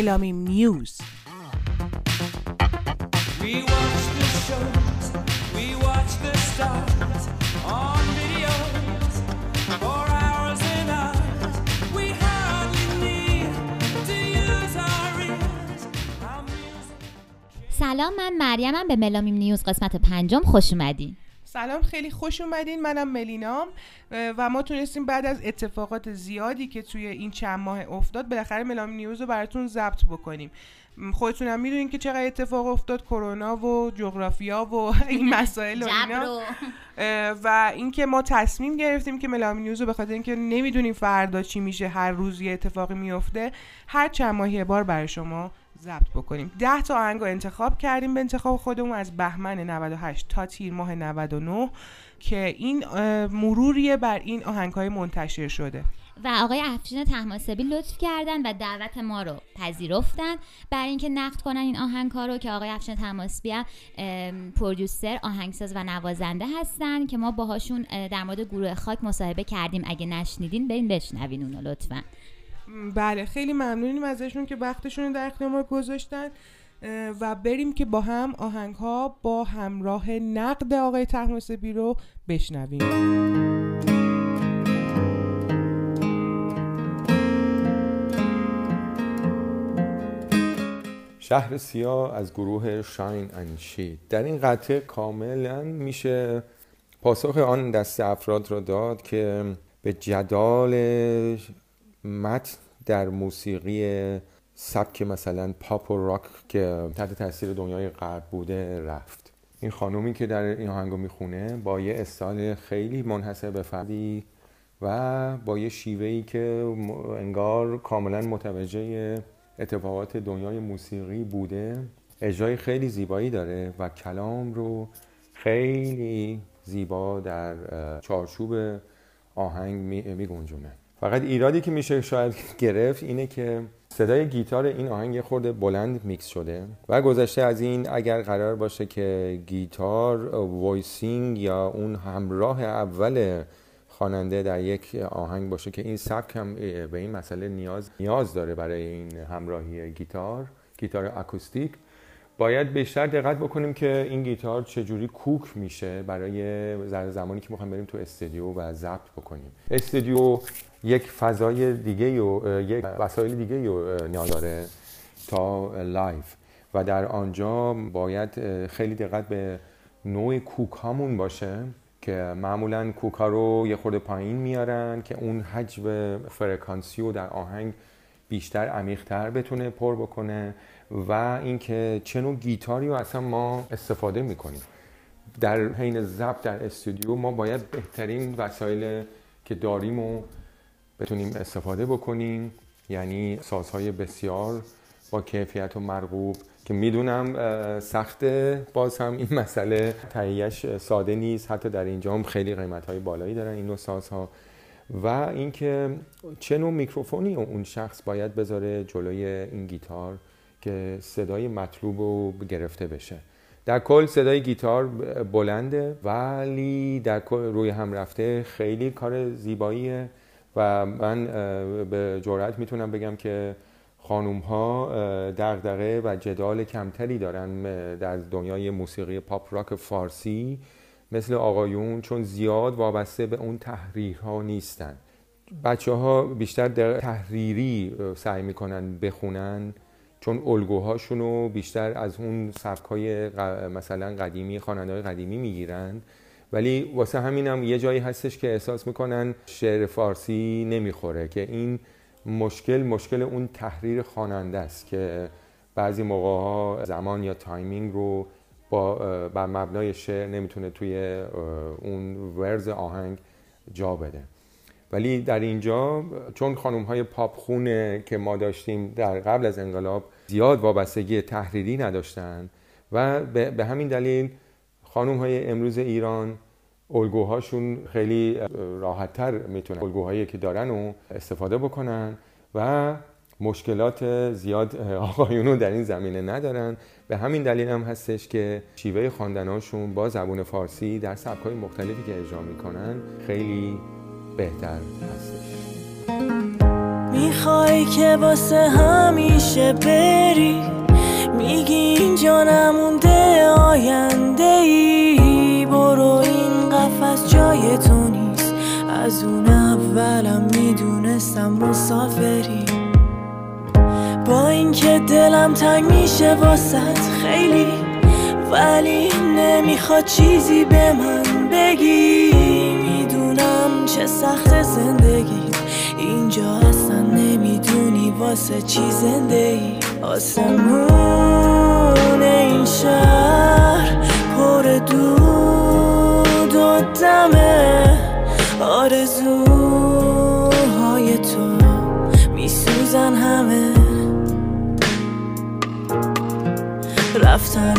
ملامیم نیوز سلام من مریمم به ملامیم نیوز قسمت پنجم خوش اومدین. سلام خیلی خوش اومدین. منم ملینام و ما تونستیم بعد از اتفاقات زیادی که توی این چند ماه افتاد بالاخره ملامیم نیوز رو براتون ضبط بکنیم. خودتون هم می‌دونین که چقدر اتفاق افتاد کرونا و جغرافیا و این مسائل و اینا. و اینکه ما تصمیم گرفتیم که ملامیم نیوز رو به خاطر اینکه نمی‌دونیم فردا چی میشه هر روز یه اتفاقی میفته هر چند ماهی بار برای شما ضبط بکنیم. ده تا آهنگ انتخاب کردیم به انتخاب خودمون از بهمن 98 تا تیر ماه 99 که این مروریه بر این آهنگ های منتشر شده. و آقای افشین تحماسبی لطف کردن و دعوت ما رو پذیرفتن. برای اینکه نقد کنن این آهنگ ها رو که آقای افشین تحماسبی هم پرودوسر آهنگساز و نوازنده هستن که ما باهاشون در مورد گروه خاک مصاحبه کردیم. اگه نشنیدین برین بشنوین اونو لطفا. بله خیلی ممنونیم ازشون که وقتشون در اختیار ما گذاشتن و بریم که با هم آهنگ ها با همراه نقد آقای تحماسبی رو بشنویم. شهر سیاه از گروه شاین انشید در این قطعه کاملا میشه پاسخ آن دست افراد را داد که به جدال متن در موسیقی سبک مثلا پاپ و راک که تحت تاثیر دنیای غرب بوده رفت. این خانومی که در این آهنگو می‌خونه با یه استایل خیلی منحصر به فردی و با یه شیوهی که انگار کاملا متوجه اتفاقات دنیای موسیقی بوده اجرای خیلی زیبایی داره و کلام رو خیلی زیبا در چارچوب آهنگ می گنجونه فقط ایرادی که میشه شاید گرفت اینه که صدای گیتار این آهنگ خورده بلند میکس شده و گذشته از این اگر قرار باشه که گیتار voicing یا اون همراه اول خواننده در یک آهنگ باشه که این سبک هم به این مسئله نیاز نیاز داره برای این همراهی گیتار گیتار اکوستیک. باید بیشتر دقت بکنیم که این گیتار چجوری کوک میشه برای زمانی که می‌خوایم بریم تو استودیو و ضبط بکنیم. استودیو یک فضای دیگه و یک وسایل دیگه رو نیاز داره تا live. و در آنجا باید خیلی دقت به نوع کوک هامون باشه که معمولا کوک ها رو یه خورده پایین میارن که اون حجم فرکانسی رو در آهنگ بیشتر عمیقتر بتونه پر بکنه. و اینکه چه نوع گیتاری رو اصلا ما استفاده می‌کنیم. در حین ضبط در استودیو ما باید بهترین وسایل که داریم و بتونیم استفاده بکنیم یعنی سازهای بسیار با کیفیت و مرغوب که می‌دونم سخت باز هم این مسئله تهیهش ساده نیست. حتی در اینجا هم خیلی قیمت های بالایی دارن این نوع سازها. و اینکه چه نوع میکروفونی اون شخص باید بذاره جلوی این گیتار. که صدای مطلوب رو گرفته بشه. در کل صدای گیتار بلنده ولی در روی هم رفته. خیلی کار زیباییه و من به جرات می‌تونم بگم که خانوم ها دغدغه و جدال کمتری دارن در دنیای موسیقی پاپ راک فارسی مثل آقایون چون زیاد وابسته به اون تحریرها نیستن. بچه ها بیشتر تحریری سعی می‌کنن بخونن. چون الگوهاشونو بیشتر از اون سبک های مثلا قدیمی خواننده قدیمی می‌گیرن. ولی واسه همینم یه جایی هستش که احساس می‌کنن شعر فارسی نمی‌خوره که این مشکل مشکل اون تحریر خواننده است که بعضی موقع ها زمان یا timing رو با بر مبنای شعر نمی‌تونه توی اون verse آهنگ جا بده. ولی در اینجا چون خانوم های پاپ خونه که ما داشتیم در قبل از انقلاب زیاد وابستگی تحریری نداشتن و به همین دلیل خانوم های امروز ایران الگوهاشون خیلی راحتتر می‌تونن الگوهایی که دارن و استفاده بکنن و مشکلات زیاد آقایونو در این زمینه ندارن. به همین دلیل هم هستش که شیوه خواندناشون با زبون فارسی در سبکهای مختلفی که اجرا می‌کنن خیلی بهتر هستش. می‌خوای که واسه همیشه بری میگی اینجا نمونده آینده ای برو این قفس جای تو نیست. از اون اولم می‌دونستم مسافری. با اینکه دلم تنگ میشه واسط خیلی ولی نمی‌خواد چیزی به من بگی. چه سخت زندگی. اینجا اصلا نمی‌دونی واسه چی زنده ای آسمون این شهر پر دود و دمه. آرزوهای تو میسوزن همه. رفتن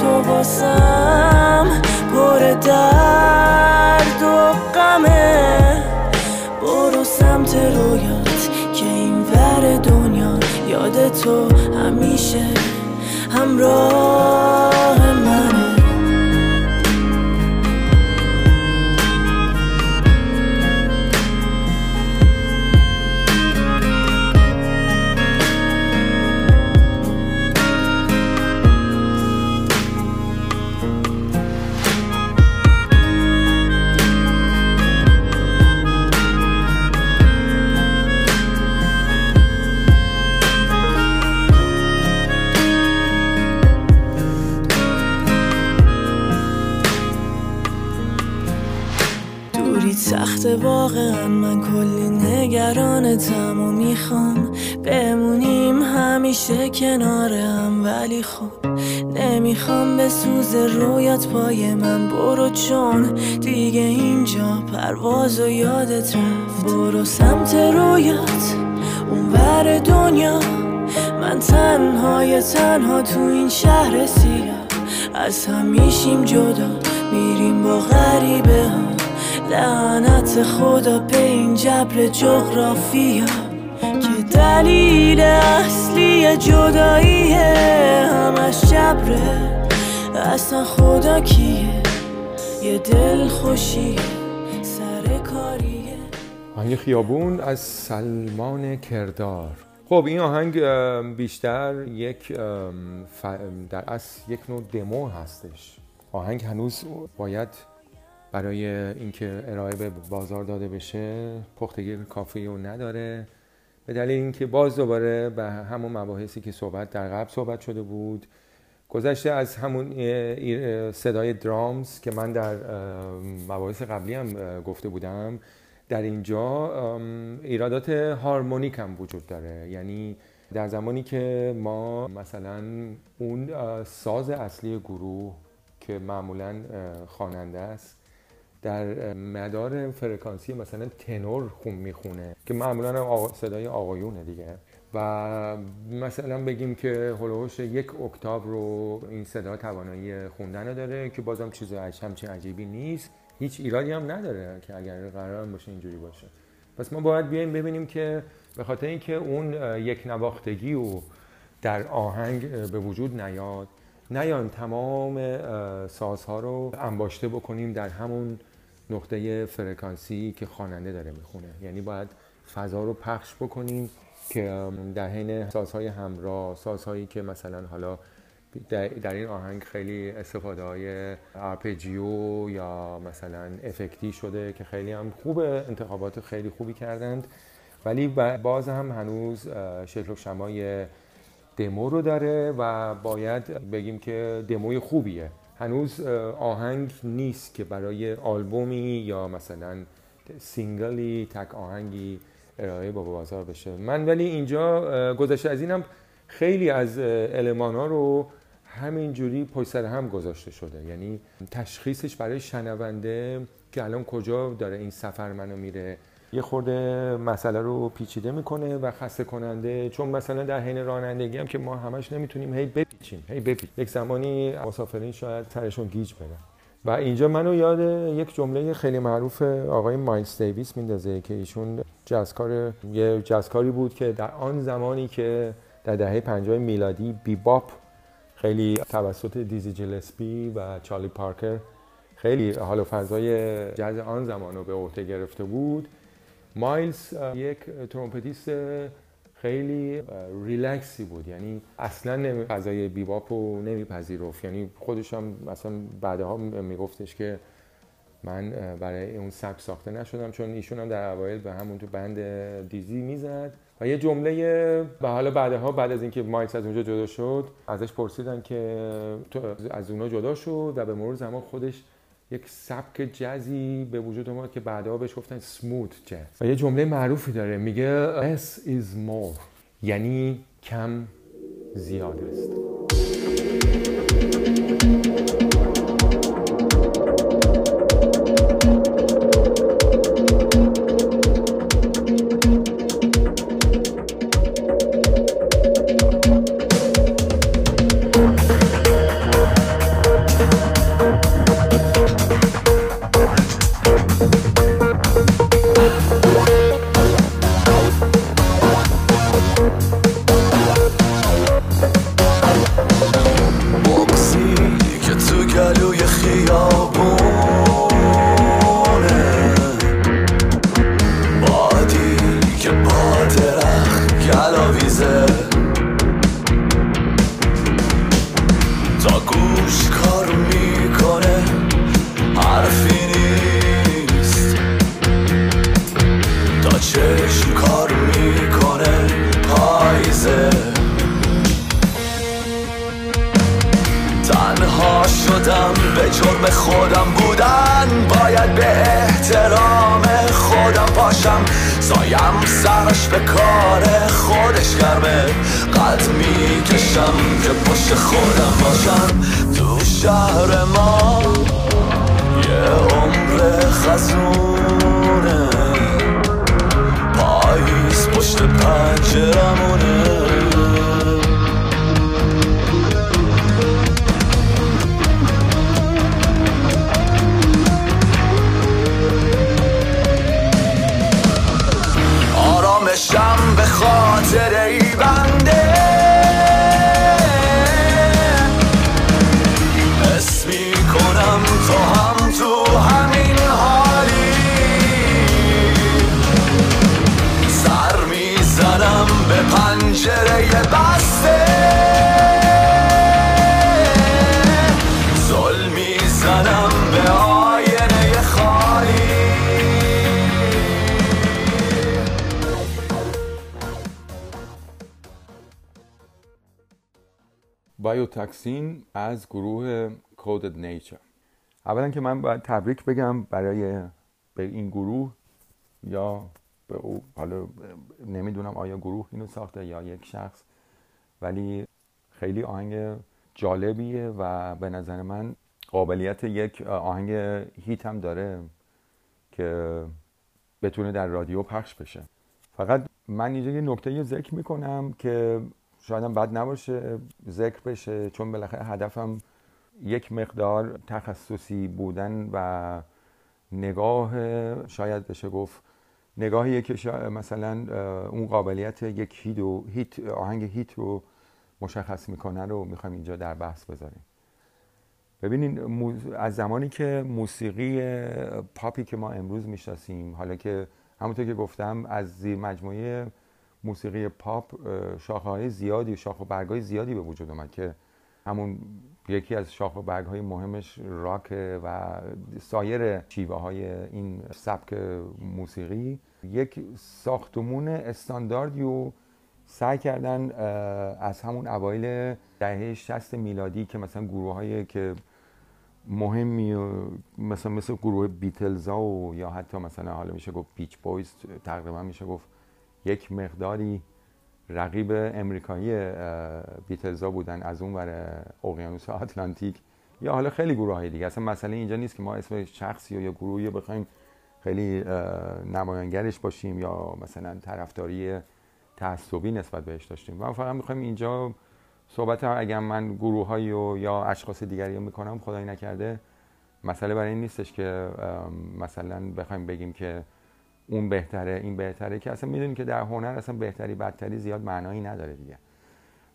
تو باسم پر درد. و غمه. برو سمت رویات که این ور دنیا یاد تو همیشه. همراه منه سخت واقعا من کلی نگرانتم و می‌خوام بمونیم. همیشه کنار هم ولی خب نمی‌خوام به سوز رویات پای من. برو چون دیگه اینجا پرواز و یادت رفت. برو سمت رویات اون ور دنیا. من تنهای تنها تو این شهر سیاه. از هم جدا میریم با غریبه ها لعنت خدا به این جبر جغرافیا که دلیل اصلی جداییه. همش جبره. اصلا خدا کیه؟ یه دل خوشیه. سر کاریه. آهنگ خیابون از سلمان کردار. خب این آهنگ بیشتر یک در اصل یک نوع دمو هستش. آهنگ هنوز باید برای اینکه ارائه به بازار داده بشه پختگی کافی رو نداره. به دلیل اینکه باز دوباره به همون مباحثی که صحبت در قبل صحبت شده بود گذشته از همون صدای درامز که من در مباحث قبلی هم گفته بودم در اینجا ایرادات هارمونیک هم وجود داره. یعنی در زمانی که ما مثلا اون ساز اصلی گروه که معمولا خواننده است در مدار فرکانسی مثلا تنور خون می‌خونه که معمولا آقا- صدای آقایونه دیگه. و مثلا بگیم که هلوش یک اکتاو رو این صدا توانایی خوندن رو داره که بازم چیز همچین عجیبی نیست. هیچ ایرادی هم نداره که اگر قرار باشه اینجوری باشه. پس ما باید بیایم ببینیم که به خاطر اینکه اون یک نواختگی و در آهنگ به وجود نیاد نیان تمام سازها رو انباشته بکنیم در همون نقطه فرکانسی که خواننده داره می‌خونه. یعنی باید فضا رو پخش بکنیم که در حین سازهای همراه سازهایی که مثلا حالا در, این آهنگ خیلی استفاده های arpeggio یا مثلا افکتی شده که خیلی هم خوبه انتخابات خیلی خوبی کردند. ولی باز هم هنوز شکل و شمای دمو رو داره و باید بگیم که دموی خوبیه. هنوز آهنگ نیست که برای آلبومی یا مثلا سینگلی تک آهنگی ارائه با بازار بشه. من ولی اینجا گذشته از اینم خیلی از علمان ها رو همینجوری پشت سر هم گذاشته شده. یعنی تشخیصش برای شنونده که الان کجا داره این سفر منو میره. یه خورده مسئله رو پیچیده می‌کنه و خسته کننده چون مثلا در حین رانندگی هم که ما همش نمی‌تونیم هی بپیچیم هی بپیچ یک زمانی مسافرین شاید سرشون گیج بدن و اینجا منو یاد یک جمله خیلی معروف آقای مایلز دیویس میندازه که ایشون جزکار یه جزکاری بود که در آن زمانی که در دهه 50 میلادی بیباپ خیلی توسط دیزی جلسپی و چارلی پارکر خیلی حال و فضای جز آن زمان رو به عهده گرفته بود. مایلز یک ترومپتیست خیلی ریلکسی بود. یعنی اصلا فضای bebop رو نمیپذیرفت. یعنی خودش هم مثلا بعدها میگفتش که من برای اون سبک ساخته نشدم چون ایشون هم در اوایل به همون تو band دیزی می‌زد. و یه جمله به حالا بعدها بعد از اینکه مایلز از اونجا جدا شد ازش پرسیدن که تو از اونها جدا شد و به مرور زمان خودش یک سبک جزی به وجود اومد که بعدها بهش گفتن سموت جز و یه جمله معروفی داره میگه less is more. یعنی کم زیاد است. خجالت می‌کشم که پشت خودم باشم تو شهر ما. یه عمر خزونه. پاییز پشت پنجرمونه. تاکسین از گروه کودد نیچر. اولا که من باید تبریک بگم برای به این گروه یا به او حالا نمی‌دونم آیا گروه اینو ساخته یا یک شخص ولی خیلی آهنگ جالبیه و به نظر من قابلیت یک آهنگ هیت هم داره که بتونه در رادیو پخش بشه. فقط من اینجا یه نکته ذکر می‌کنم که شاید هم بد نباشه ذکر بشه چون بالاخره هدفم یک مقدار تخصصی بودن و نگاه شاید بشه گفت نگاهی که مثلا اون قابلیت یک هیت, و هیت آهنگ هیت رو مشخص می‌کنه رو می‌خوایم اینجا در بحث بذاریم. ببینین از زمانی که موسیقی پاپی که ما امروز می‌شناسیم حالا که همونطور که گفتم از زیر مجموعه موسیقی پاپ شاخه های زیادی شاخ و برگ های زیادی به وجود اومد که همون یکی از شاخ و برگ های مهمش راک و سایر شیوه های این سبک موسیقی. یک ساختمون استانداردی رو سعی کردن از همون اوایل دهه 60 میلادی که مثلا گروه هایی که مهمی مثلا مثل گروه بیتلزا و یا حتی مثلا حالا میشه گفت بیچ بویز تقریبا میشه گفت یک مقداری رقیب امریکایی بیتلزا بودن از اون ور اقیانوس آتلانتیک. یا حالا خیلی گروه های دیگه. اصلا مسئله اینجا نیست که ما اسم شخصی یا گروهی بخوایم خیلی نمایانگرش باشیم یا مثلا طرفداری تعصبی نسبت بهش داشتیم. ما فقط می‌خوایم اینجا صحبت اگر من گروه های یا اشخاص دیگری رو می‌کنم خدای نکرده مسئله برای این نیستش که مثلا بخوایم بگیم که اون بهتره این بهتره که اصلا می‌دونیم که در هنر اصلا بهتری بدتری زیاد معنایی نداره دیگه.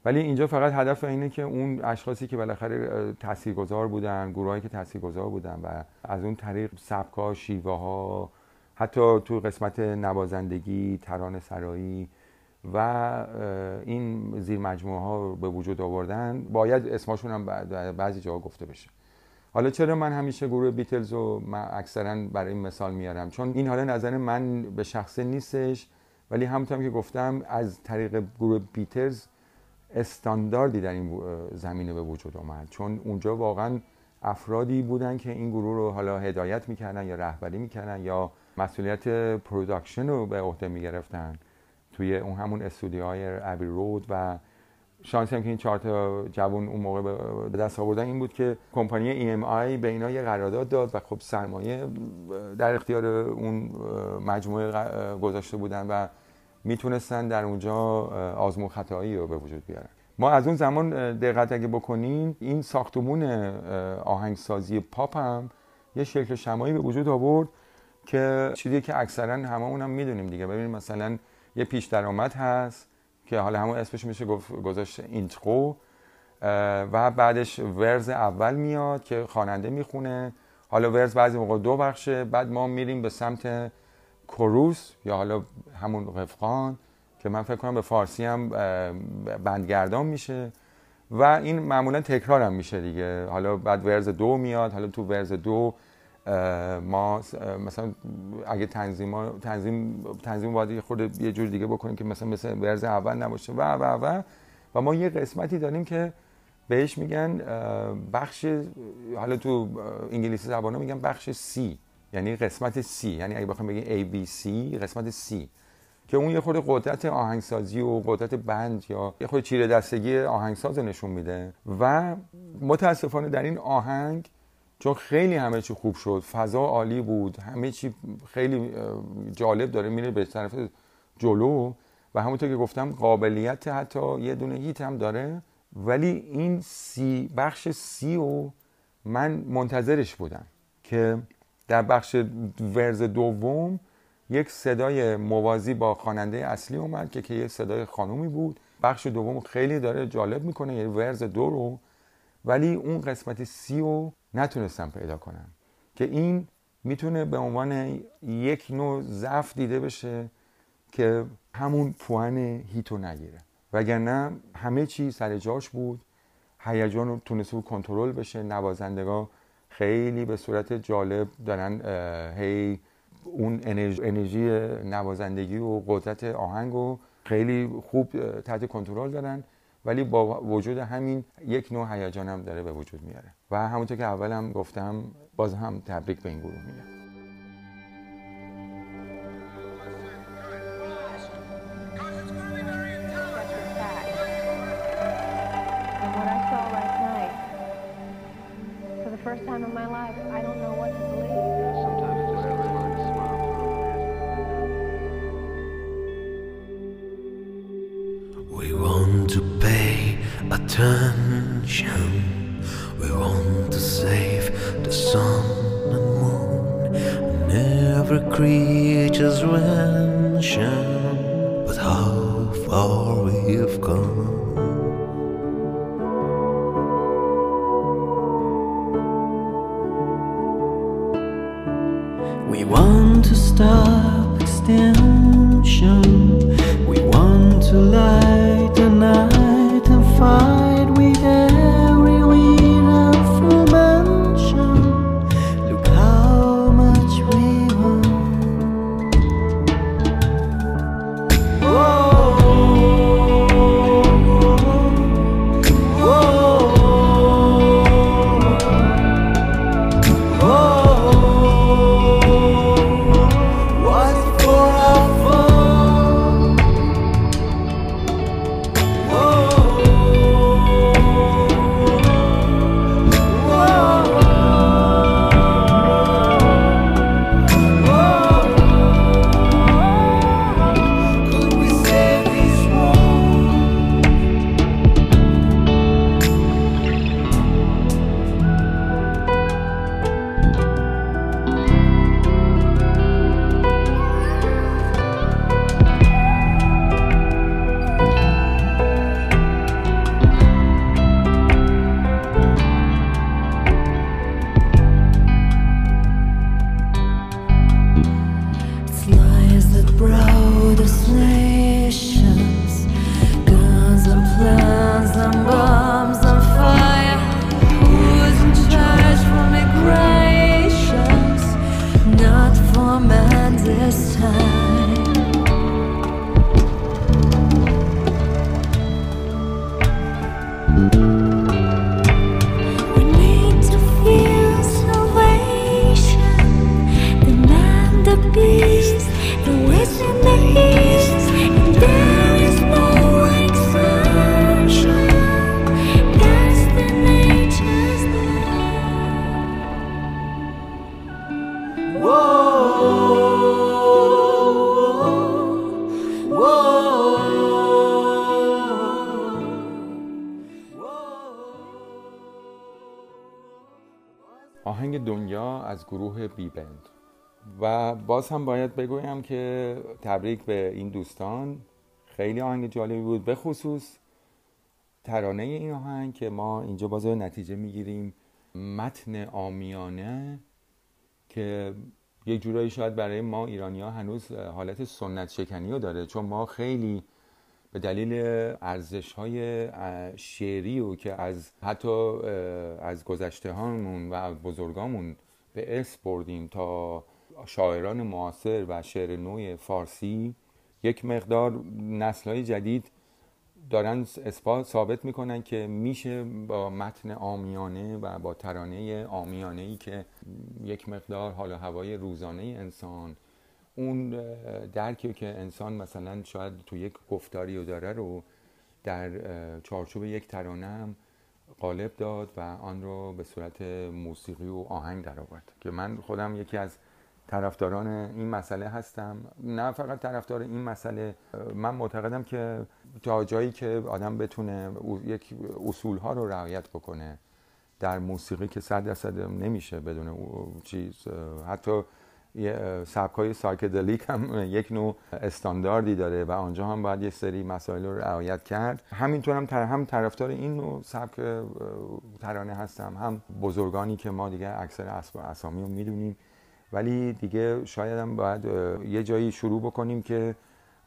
ولی اینجا فقط هدف اینه که اون اشخاصی که بالاخره تاثیرگذار بودن گروهایی که تاثیرگذار بودن و از اون طریق سبکا شیوه ها حتی تو قسمت نوازندگی ترانه سرایی و این زیر مجموعه ها به وجود آوردن باید اسمشون هم بعضی جاها گفته بشه. حالا چرا من همیشه گروه بیتلز رو اکثرا برای این مثال میارم؟ چون این حالا نظر من به شخصه نیستش ولی همونطور که گفتم از طریق گروه بیتلز استانداردی در این زمینه به وجود آمد چون اونجا واقعا افرادی بودن که این گروه رو حالا هدایت می‌کردن یا رهبری می‌کردن یا مسئولیت production رو به عهده می‌گرفتن. توی اون همون استودیوهای Abbey Road و شانس هم که این چهار جوان اون موقع به دست آوردن این بود که کمپانی EMI به اینا یه قرارداد داد و خب سرمایه در اختیار اون مجموعه گذاشته بودن و می‌تونستن در اونجا آزمون خطایی رو به وجود بیارن. ما از اون زمان دقت اگه بکنیم این ساختمون آهنگسازی پاپ هم یه شکل شمایی به وجود آورد که چیزی که اکثرا هممون هم می‌دونیم دیگه. ببینیم مثلا یه پیش درآمد هست که حالا همون اسمش میشه گذاشت اینترو و بعدش ورز اول میاد که خواننده می‌خونه. حالا ورز بعضی موقع دو بخشه بعد ما میریم به سمت کروس یا حالا همون رفقان که من فکر کنم به فارسی هم بندگردان میشه. و این معمولا تکرار هم میشه دیگه. حالا بعد ورز دو میاد حالا تو ورز دو ما مثلا اگه تنظیم تنظیم تنظیم باید خود یه جور دیگه بکنیم که مثلا مثل ورز اول نباشه. و و و. و ما یه قسمتی داریم که بهش میگن بخش حالا تو انگلیسی زبان میگن بخش سی یعنی قسمت سی یعنی اگه بخوام بگیم A B C قسمت سی که اون یه خود قدرت آهنگسازی و قدرت بند یا یه خود چیره دستگی آهنگساز نشون میده. و متاسفانه در این آهنگ چون خیلی همه چی خوب شد. فضا عالی بود. همه چی خیلی جالب داره میره به طرف جلو. و همونطور که گفتم قابلیت حتی یه دونه هیت هم داره. ولی این سی بخش سی و من منتظرش بودم که در بخش ورز دوم یک صدای موازی با خواننده اصلی اومد که که یک صدای خانومی بود. بخش دوم خیلی داره جالب می‌کنه یعنی ورز دو رو. ولی اون قسمت سی رو نتونستم پیدا کنم. که این می‌تونه به عنوان یک نوع ضعف دیده بشه که همون پوان هیتو نگیره. وگرنه همه چی سر جاش بود. هیجان تونسته بود کنترل بشه. نوازندگاه خیلی به صورت جالب دارن هی اون انرژی نوازندگی و قدرت آهنگ رو خیلی خوب تحت کنترل دارن. ولی با وجود همین یک نوع هیجان هم داره به وجود میاره. و همونطور که اولم گفتم باز هم تبریک به این گروه میگم. بی بند و باز هم باید بگویم که تبریک به این دوستان. خیلی آهنگ جالبی بود به خصوص ترانه این آهنگ که ما اینجا باز نتیجه می‌گیریم. متن آمیانه که یک جورایی شاید برای ما ایرانی ها هنوز حالت سنت شکنی رو داره چون ما خیلی به دلیل ارزش های شعری و که از حتی از گذشته هامون و بزرگامون به ارث بردیم تا شاعران معاصر و شعر نوع فارسی یک مقدار نسل های جدید دارن اثبات ثابت می‌کنن که میشه با متن آمیانه و با ترانه آمیانه ای که یک مقدار حال و هوای روزانه انسان اون درکی که انسان مثلا شاید تو یک گفتاری رو داره رو در چارچوب یک ترانه هم قالب داد و آن رو به صورت موسیقی و آهنگ در آورد که من خودم یکی از طرفداران این مسئله هستم. نه فقط طرفدار این مسئله من معتقدم که تا جایی که آدم بتونه یک اصول ها رو رعایت بکنه در موسیقی که صد درصد نمیشه بدون چیز حتی سبک های سایکدلیک هم یک نوع استانداردی داره و آنجا هم باید یک سری مسائل رو رعایت کرد. همینطور هم, هم طرفدار این نوع سبک ترانه هستم هم بزرگانی که ما دیگه اکثر اسامی رو می‌دونیم. ولی دیگه شاید هم باید یه جایی شروع بکنیم که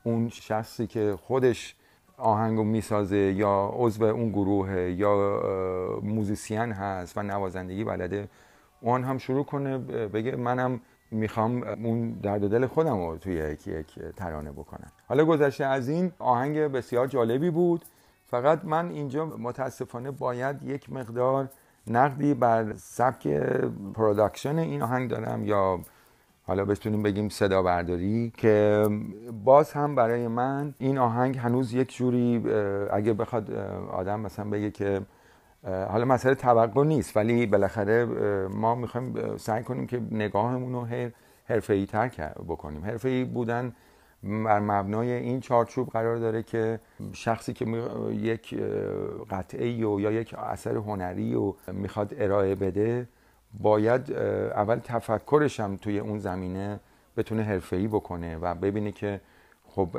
اون شخصی که خودش آهنگو می‌سازه یا عضو اون گروه یا موزیسین هست و نوازندگی بلده اون هم شروع کنه بگه منم می‌خوام اون درد دل خودم رو توی یک, یک ترانه بکنم. حالا گذشته از این آهنگ بسیار جالبی بود. فقط من اینجا متاسفانه باید یک مقدار نقدی بر سبک production این آهنگ دارم یا حالا بتونیم بگیم صدا برداری که باز هم برای من این آهنگ هنوز یک جوری اگه بخواد آدم مثلا بگه که حالا مسئله توقع نیست ولی بالاخره ما می‌خوایم سعی کنیم که نگاهمون رو حرفه‌ای تر بکنیم. حرفه‌ای بودن بر مبنای این چارچوب قرار داره که شخصی که یک قطعه یا یک اثر هنری رو می‌خواد ارائه بده باید اول تفکرش هم توی اون زمینه بتونه حرفه‌ای بکنه و ببینه که خب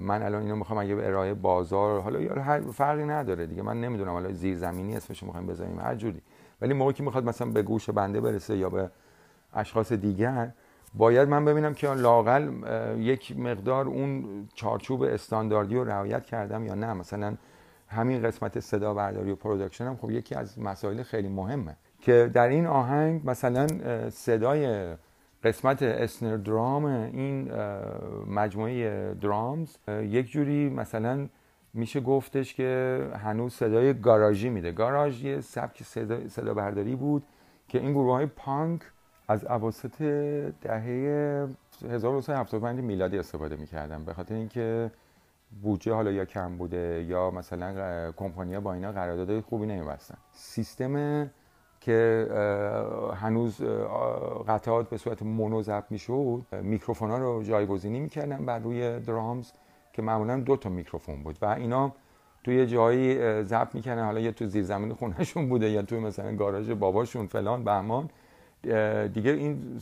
من الان اینو می‌خوام اگه ارائه بازار حالا یا هر فرقی نداره دیگه من نمی‌دونم حالا زیرزمینی اسمش می‌خوایم بذاریم هر جوری. ولی موقعی که می‌خواد مثلا به گوش بنده برسه یا به اشخاص دیگر باید من ببینم که لاقل یک مقدار اون چارچوب استانداردی رو رعایت کردم یا نه. مثلا همین قسمت صدا برداری و production هم خب یکی از مسائل خیلی مهمه. که در این آهنگ مثلا صدای قسمت snare drum این مجموعه drums. یک جوری مثلا میشه گفتش که هنوز صدای گاراژی میده. گاراژ یه سبک صدا, صدا برداری بود که این گروه های پانک از اواسط دهه 1975 میلادی استفاده می‌کردن. به خاطر اینکه بودجه حالا یا کم بوده یا مثلا کمپانیا با اینا قرارداد خوبی نمیبستن. سیستم که هنوز قطعات به صورت مونو ضبط می‌شد. میکروفونا رو جایگزینی می‌کردن بر روی درامز که معمولا دو تا میکروفون بود و اینا توی جایی ضبط می‌کردن. حالا یا تو زیر زمین خونهشون بوده یا توی مثلا گاراژ باباشون فلان بهمان. دیگه این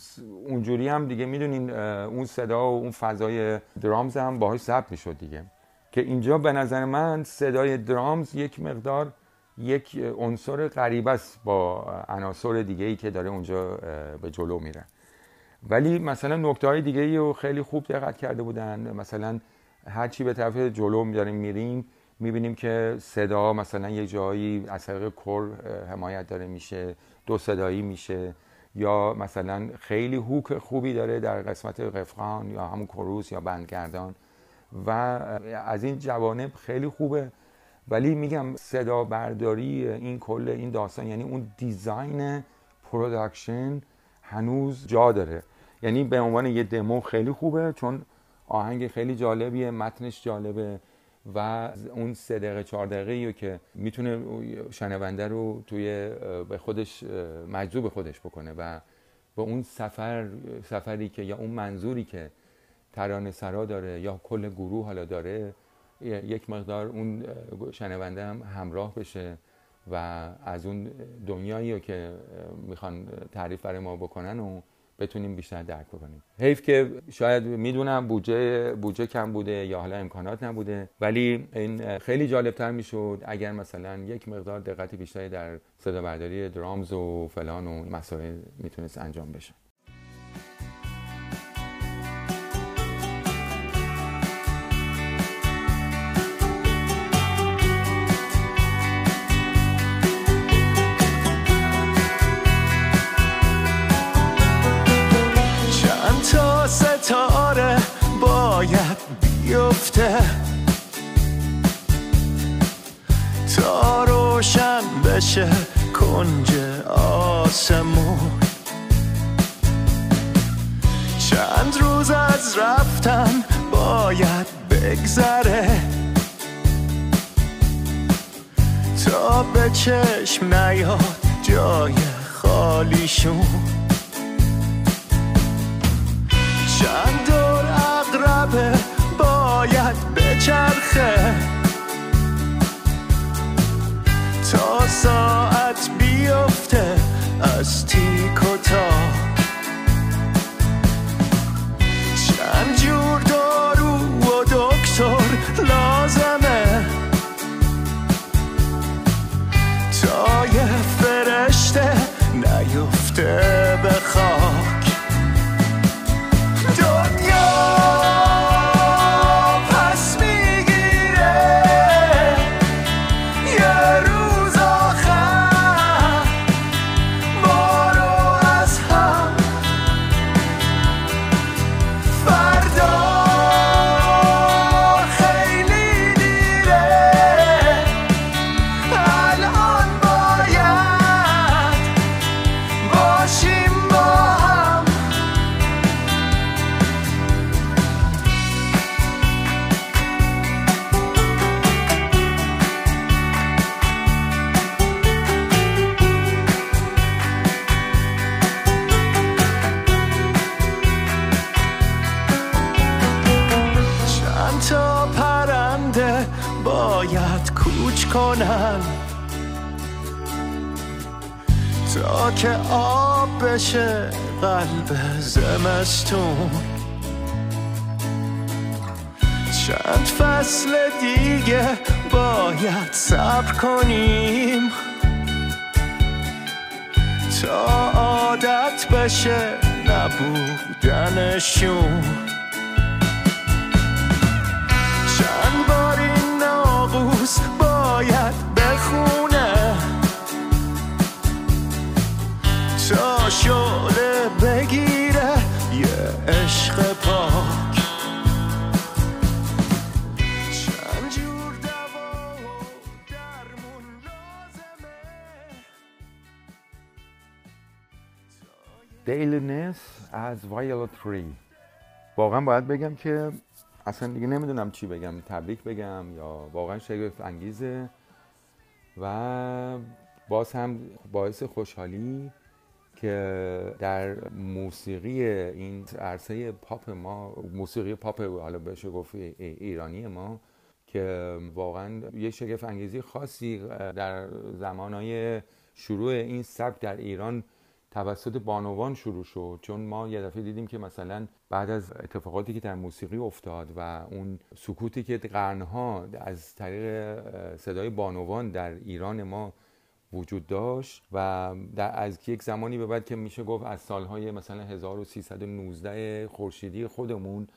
اونجوری هم دیگه می‌دونین اون صدا و اون فضای درامز هم باهاش ضبط می‌شد دیگه. که اینجا به نظر من صدای درامز یک مقدار یک عنصر غریب است با عناصر دیگه ای که داره اونجا به جلو میره. ولی مثلا نکته های دیگه رو خیلی خوب دقت کرده بودن. مثلا هرچی به طرف جلو داریم میریم می‌بینیم که صدا مثلا یه جایی از طریق کور حمایت داره میشه دو صدایی میشه. یا مثلا خیلی hook خوبی داره در قسمت refrain یا همون chorus یا بندگردان. و از این جوانب خیلی خوبه. ولی میگم صدا برداری این کل این داستان یعنی اون design production هنوز جا داره. یعنی به عنوان یه دمو خیلی خوبه چون آهنگ خیلی جالبیه متنش جالبه و اون سه دقیقه چهار دقیقه که می‌تونه شنونده رو توی به خودش مجذوب خودش بکنه و به اون سفر سفری که یا اون منظوری که ترانه سرا داره یا کل گروه حالا داره یک مقدار اون شنونده هم همراه بشه و از اون دنیایی که می‌خوان تعریف برای ما بکنن و بتونیم بیشتر درک بکنیم. حیف که شاید می‌دونم بودجه بودجه کم بوده یا حالا امکانات نبوده ولی این خیلی جالبتر می‌شد اگر مثلا یک مقدار دقت بیشتری در صدا برداری درامز و فلان و مسائل می‌تونست انجام بشه. بشه کنج آسمون. چند روز از رفتن باید بگذره. تا به چشم نیاد جای خالیشون. چند دور اقربه باید بچرخه. ساعت بیفته از تیک و تاک. چند جور دارو و دکتر لازمه. تا یه فرشته نیفته. نبودنشون چند دیلنس از Violet Tree. واقعا باید بگم که اصلا دیگه نمی‌دونم چی بگم. تبریک بگم یا واقعا شگفت انگیزه. و باز هم باعث خوشحالی که در موسیقی این عرصه پاپ ما موسیقی پاپ حالا بشه گفت ای- ایرانی ما که واقعا یه شگفت انگیزی خاصی در زمانهای شروع این سبک در ایران توسط بانوان شروع شد چون ما یه دفعه دیدیم که مثلا بعد از اتفاقاتی که در موسیقی افتاد و اون سکوتی که قرنها از طریق صدای بانوان در ایران ما وجود داشت و در از یک زمانی به بعد که میشه گفت از سالهای مثلا 1319 خورشیدی خودمون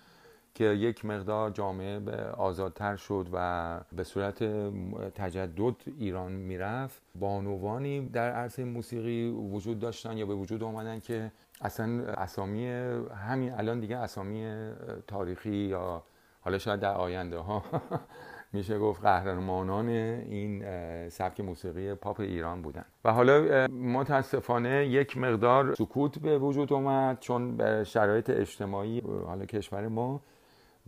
که یک مقدار جامعه به آزادتر شد و به صورت تجدد ایران می‌رفت. بانوانی در عرصه موسیقی وجود داشتن یا به وجود آمدن که اصلا اسامی همین الان دیگه اسامی تاریخی یا حالا شاید در آینده ها میشه گفت قهرمانان این سبک موسیقی پاپ ایران بودن. و حالا متاسفانه یک مقدار سکوت به وجود اومد چون به شرایط اجتماعی حالا کشور ما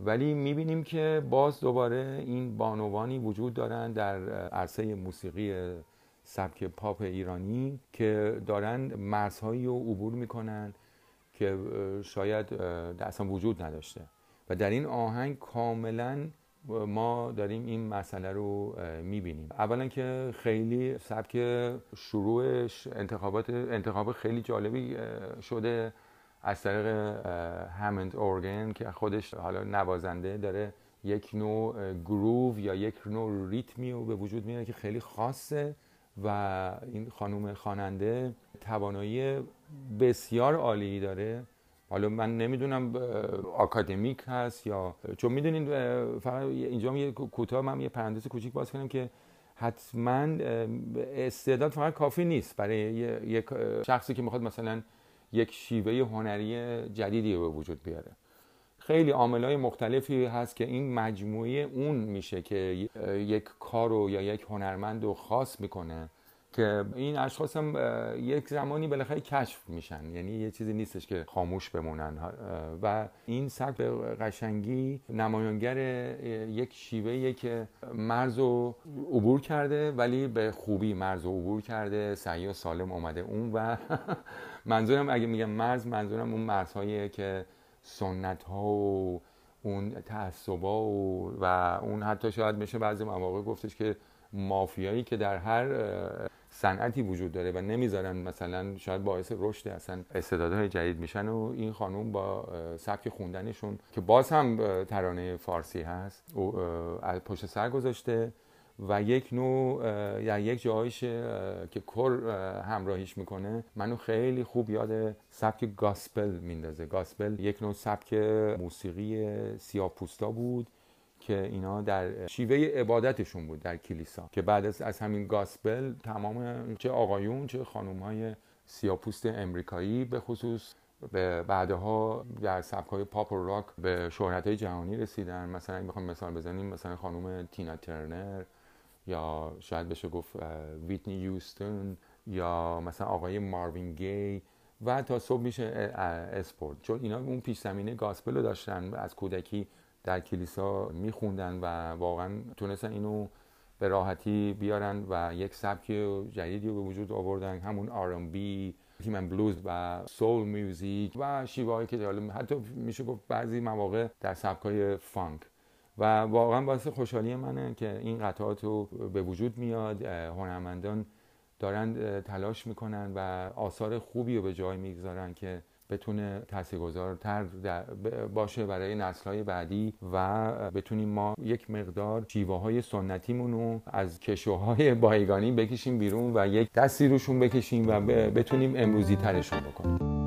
ولی می‌بینیم که باز دوباره این بانوانی وجود دارن در عرصه موسیقی سبک پاپ ایرانی که دارن مرزهایی رو عبور می‌کنن که شاید اصلا وجود نداشته. و در این آهنگ کاملا ما داریم این مسئله رو می‌بینیم. اولا که خیلی سبک شروعش انتخابات انتخاب خیلی جالبی شده. از طریق همند اورگن که خودش حالا نوازنده داره یک نوع گروو یا یک نوع ریتمی رو به وجود میاره که خیلی خاصه و این خانم خواننده توانایی بسیار عالی داره. حالا من نمی‌دونم آکادمیک هست یا چون می‌دونین فقط اینجا یه کوتاه من یه پرانتز کوچیک باز کنم که حتما استعداد فقط کافی نیست برای یک شخصی که می‌خواد مثلا یک شیوه هنری جدیدی به وجود بیاره. خیلی عاملهای مختلفی هست که این مجموعه اون میشه که یک کارو یا یک هنرمند رو خاص می‌کنه. که این اشخاص هم یک زمانی بالاخره کشف میشن. یعنی یه چیزی نیستش که خاموش بمونن. و این سبک قشنگی نمایانگر یک شیوهیه که مرز رو عبور کرده ولی به خوبی مرز رو عبور کرده. سعی و سالم اومده اون و منظورم اگه میگم مرز منظورم اون مرزهایی که سنت ها و اون تعصبا و, و اون حتی شاید میشه بعضی مواقع گفتش که مافیایی که در هر صنعتی وجود داره و نمی‌ذارن مثلا شاید باعث رشد اصلا استعدادهای جدید میشن و این خانوم با سبک خوندنشون که باز هم ترانه فارسی هست او پشت سر گذاشته و یک نوع یا یک جایش که کر اه، همراهیش می‌کنه. منو خیلی خوب یاد سبک گاسپل میندازه. گاسپل یک نوع سبک موسیقی سیاپوستا بود. که اینا در شیوه عبادتشون بود در کلیسا. که بعد از, از همین گاسپل تمام چه آقایون چه خانوم های سیاپوست امریکایی به خصوص به بعدها در سبک های پاپ و راک به شهرت جهانی رسیدن. مثلا اگه بخوام مثال بزنیم مثلا خانم تینا ترنر یا شاید بشه گفت ویتنی یوستون یا مثلا آقای ماروین گی و تا صبح میشه اسپورت. چون اینا اون پیش زمینه گاسپل رو داشتن از کودکی در کلیسا میخوندن و واقعا تونستن اینو به راحتی بیارن و یک سبک جدیدی رو به وجود آوردن همون R&B تیم بلوز و سول میوزیک و شیوه که حتی میشه گفت بعضی مواقع در سبک های فانک. و واقعا باعث خوشحالی منه که این قطعات رو به وجود میاد. هنرمندان دارن تلاش می‌کنن و آثار خوبی رو به جای می‌گذارن که بتونه تاثیرگذارتر باشه برای نسل‌های بعدی و بتونیم ما یک مقدار شیوه های سنتیمون رو از کشوهای بایگانی بکشیم بیرون و یک دستی روشون بکشیم و بتونیم امروزی ترشون بکنیم.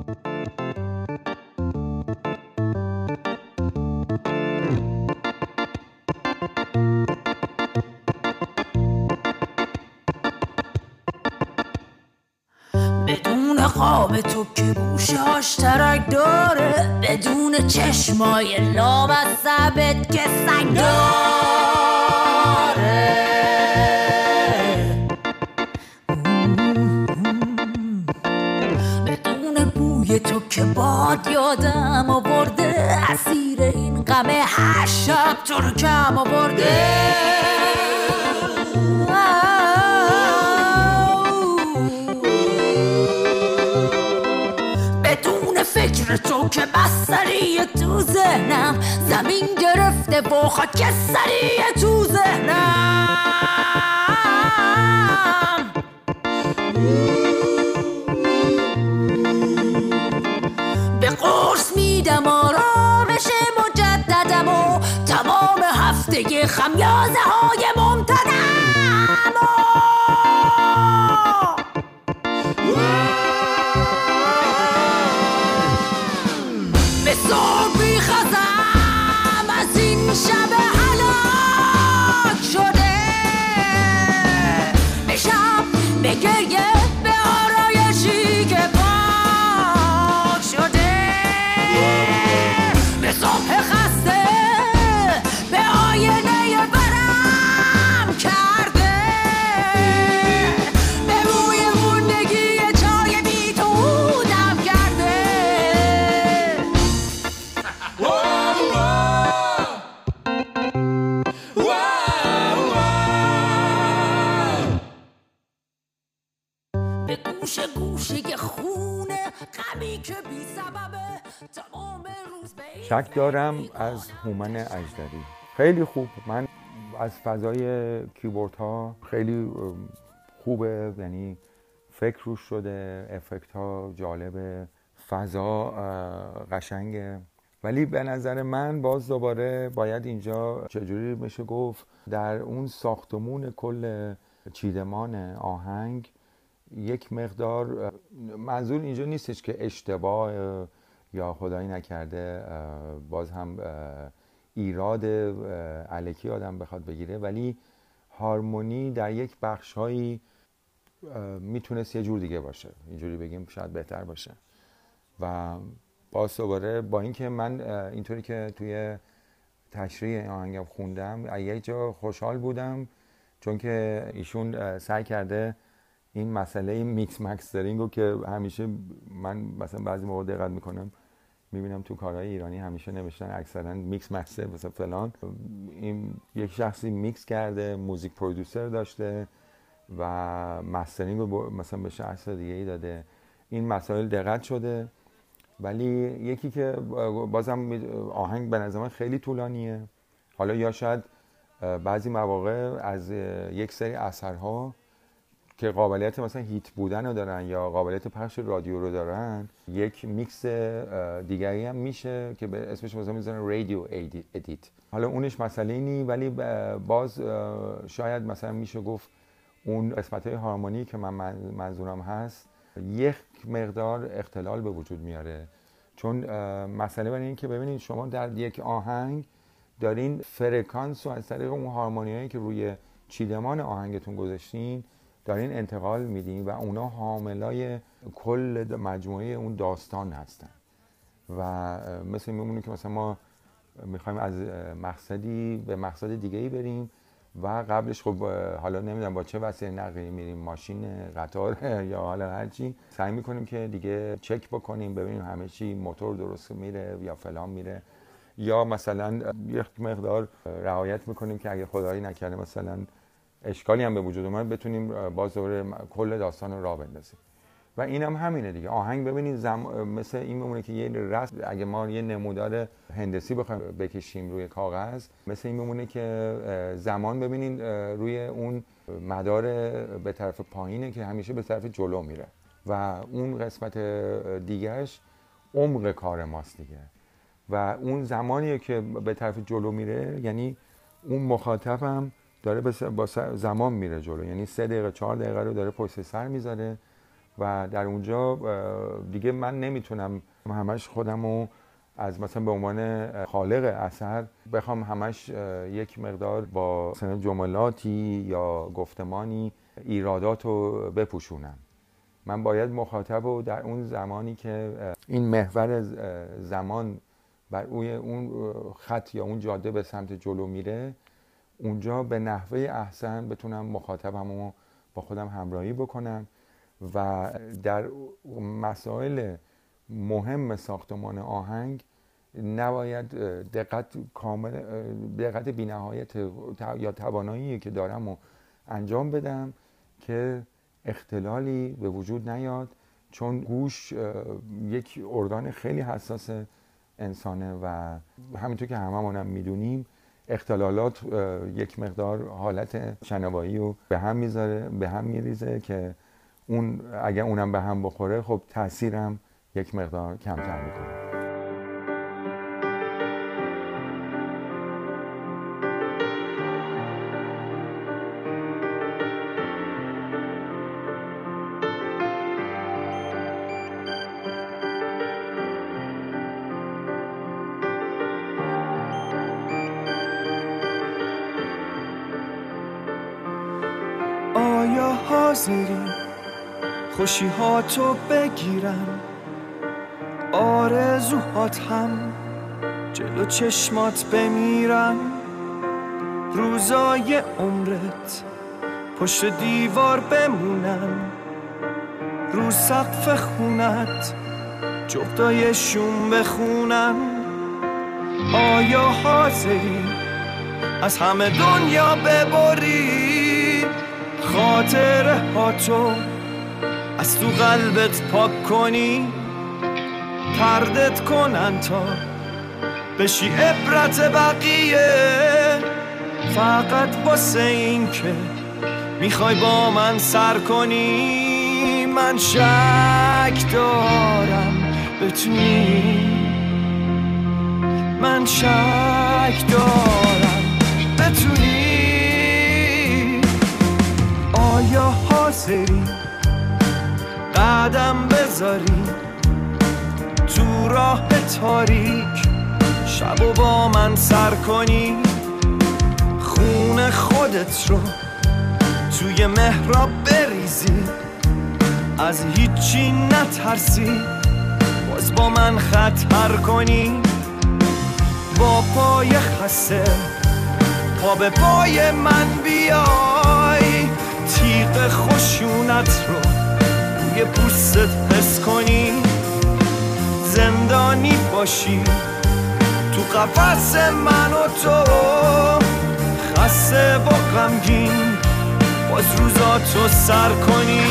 خواب تو که گوشهاش ترک داره بدون چشمای لام از سبت که سگ داره. بدون بوی تو که باد یادم آورده اسیر این غم هر شب تو رو کم آورده. بستری تو ذهنم زمین گرفته و خاکستری تو ذهنم به قرص میدم آرامش مجددم و تمام هفته خمیازه های دارم از هومن اجدری. خیلی خوب. من از فضای کیبورد ها خیلی خوبه. یعنی فکر روش شده افکت ها جالبه فضا قشنگه. ولی به نظر من باز دوباره باید اینجا چجوری میشه گفت در اون ساختمون کل چیدمان آهنگ یک مقدار منظور اینجا نیستش که اشتباه اه، یا خدایی نکرده باز هم ایراد اه، الکی آدم بخواد بگیره. ولی هارمونی در یک بخشهایی می‌تونست یه جور دیگه باشه. اینجوری بگیم شاید بهتر باشه. و باز دوباره با اینکه من اینطوری که توی تشریح آهنگم خوندم یک جا خوشحال بودم چون که ایشون سعی کرده این مسئله mix mastering رو که همیشه من مثلا بعضی موقع دقت می‌کنم می‌بینم تو کارهای ایرانی همیشه نوشتن اکثرا mix master مثلا فلان. این یک شخصی میکس کرده music producer داشته و mastering رو مثلا به شخص دیگه ای داده. این مسائل دقت شده. ولی یکی که بازم آهنگ به نظر من خیلی طولانیه. حالا یا شاید بعضی مواقع از یک سری اثرها که قابلیت مثلا hit بودن رو دارن یا قابلیت پخش رادیو رو دارن یک میکس دیگری هم میشه که به اسمش مثلا radio edit. حالا اونش مسئله نی ولی باز شاید مثلا میشه گفت اون قسمت های هارمونی که من من- منظورم هست یک مقدار اختلال به وجود میاره. چون مسئله برای این که ببینید شما در یک آهنگ دارین فرکانس رو از طریق اون هارمونیایی که روی چیدمان آهنگتون گذاشتین دارین انتقال میدین و اونا حاملای کل مجموعه اون داستان هستن. و مثل میمونه که مثلا ما می‌خوایم از مقصدی به مقصد دیگه ای بریم و قبلش خب حالا نمی‌دونم با چه وسیله نقلیه میریم ماشین قطار یا حالا هرچی سعی می‌کنیم که دیگه چک بکنیم ببینیم همه چی موتور درست میره یا فلان میره. یا مثلا یک مقدار رعایت می‌کنیم که اگه خدایی نکرده مثلا اشکالی هم به وجود اومد بتونیم باز دوباره کل داستان رو راه بندازیم. و اینم هم همینه دیگه. آهنگ ببینید زم... مثل این بمونه که یه رسم اگه ما یه نمودار هندسی بخوایم بکشیم روی کاغذ مثل این بمونه که زمان ببینید روی اون مدار به طرف پایینه که همیشه به طرف جلو میره. و اون قسمت دیگهش عمق کار ماست دیگه. و اون زمانی که به طرف جلو میره یعنی اون مخاطبم داره با زمان میره جلو. یعنی سه دقیقه چهار دقیقه رو داره پشت سر می‌ذاره و در اونجا دیگه من نمی‌تونم همش خودم رو از مثلا به عنوان خالق اثر بخوام همش یک مقدار با مثلا جملاتی یا گفتمانی ایرادات رو بپوشونم. من باید مخاطب رو در اون زمانی که این محور زمان بر اون خط یا اون جاده به سمت جلو میره اونجا به نحوه احسن بتونم مخاطبم رو با خودم همراهی بکنم و در مسائل مهم ساختمان آهنگ نباید دقت کامل دقت بینهایت یا توانایی که دارم رو انجام بدم که اختلالی به وجود نیاد چون گوش یک ارگان خیلی حساس انسانه و همینطور که هممون هم می‌دونیم اختلالات یک مقدار حالت شنوایی رو به هم می‌ذاره به هم میریزه که اون اگر اونم به هم بخوره خب تاثیرم یک مقدار کمتر می‌کنه. خوشی ها تو بگیرم. آرزوهات هم جلو چشمات بمیرم. روزای عمرت پشت دیوار بمونم. رو سقف خونت جغدای شوم بخونم. آیا حاضری از همه دنیا ببری؟ خاطره ها تو از تو قلبت پاک کنی؟ تردت کنن تا بشی عبرت بقیه. فقط واسه این که می‌خوای با من سر کنی. من شک دارم بتونی. من شک دارم بتونی. آیا حاضری قدم بذاری تو راه تاریک. شب و با من سر کنی. خون خودت رو توی محراب بریزی. از هیچی نترسی. باز با من خطر کنی. با پای خسته. پا به پای من بیای. تیغ خشونت رو روی پوستت حس کنی. زندانی باشی. تو قفس من و تو. خسته و غمگین. باز روزاتو سر کنی.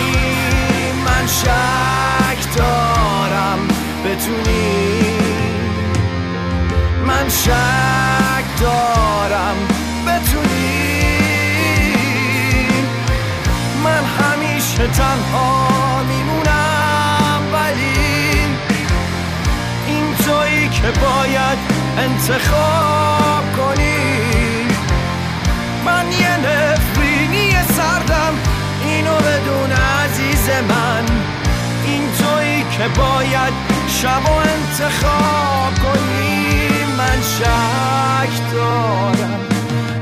من شک دارم بتونی. من شک دارم همیشه تنها میمونم ولی این تویی که باید انتخاب کنی. من یه نفرینی سردم اینو بدون عزیز من. این تویی که باید شب و انتخاب کنی. من شک دارم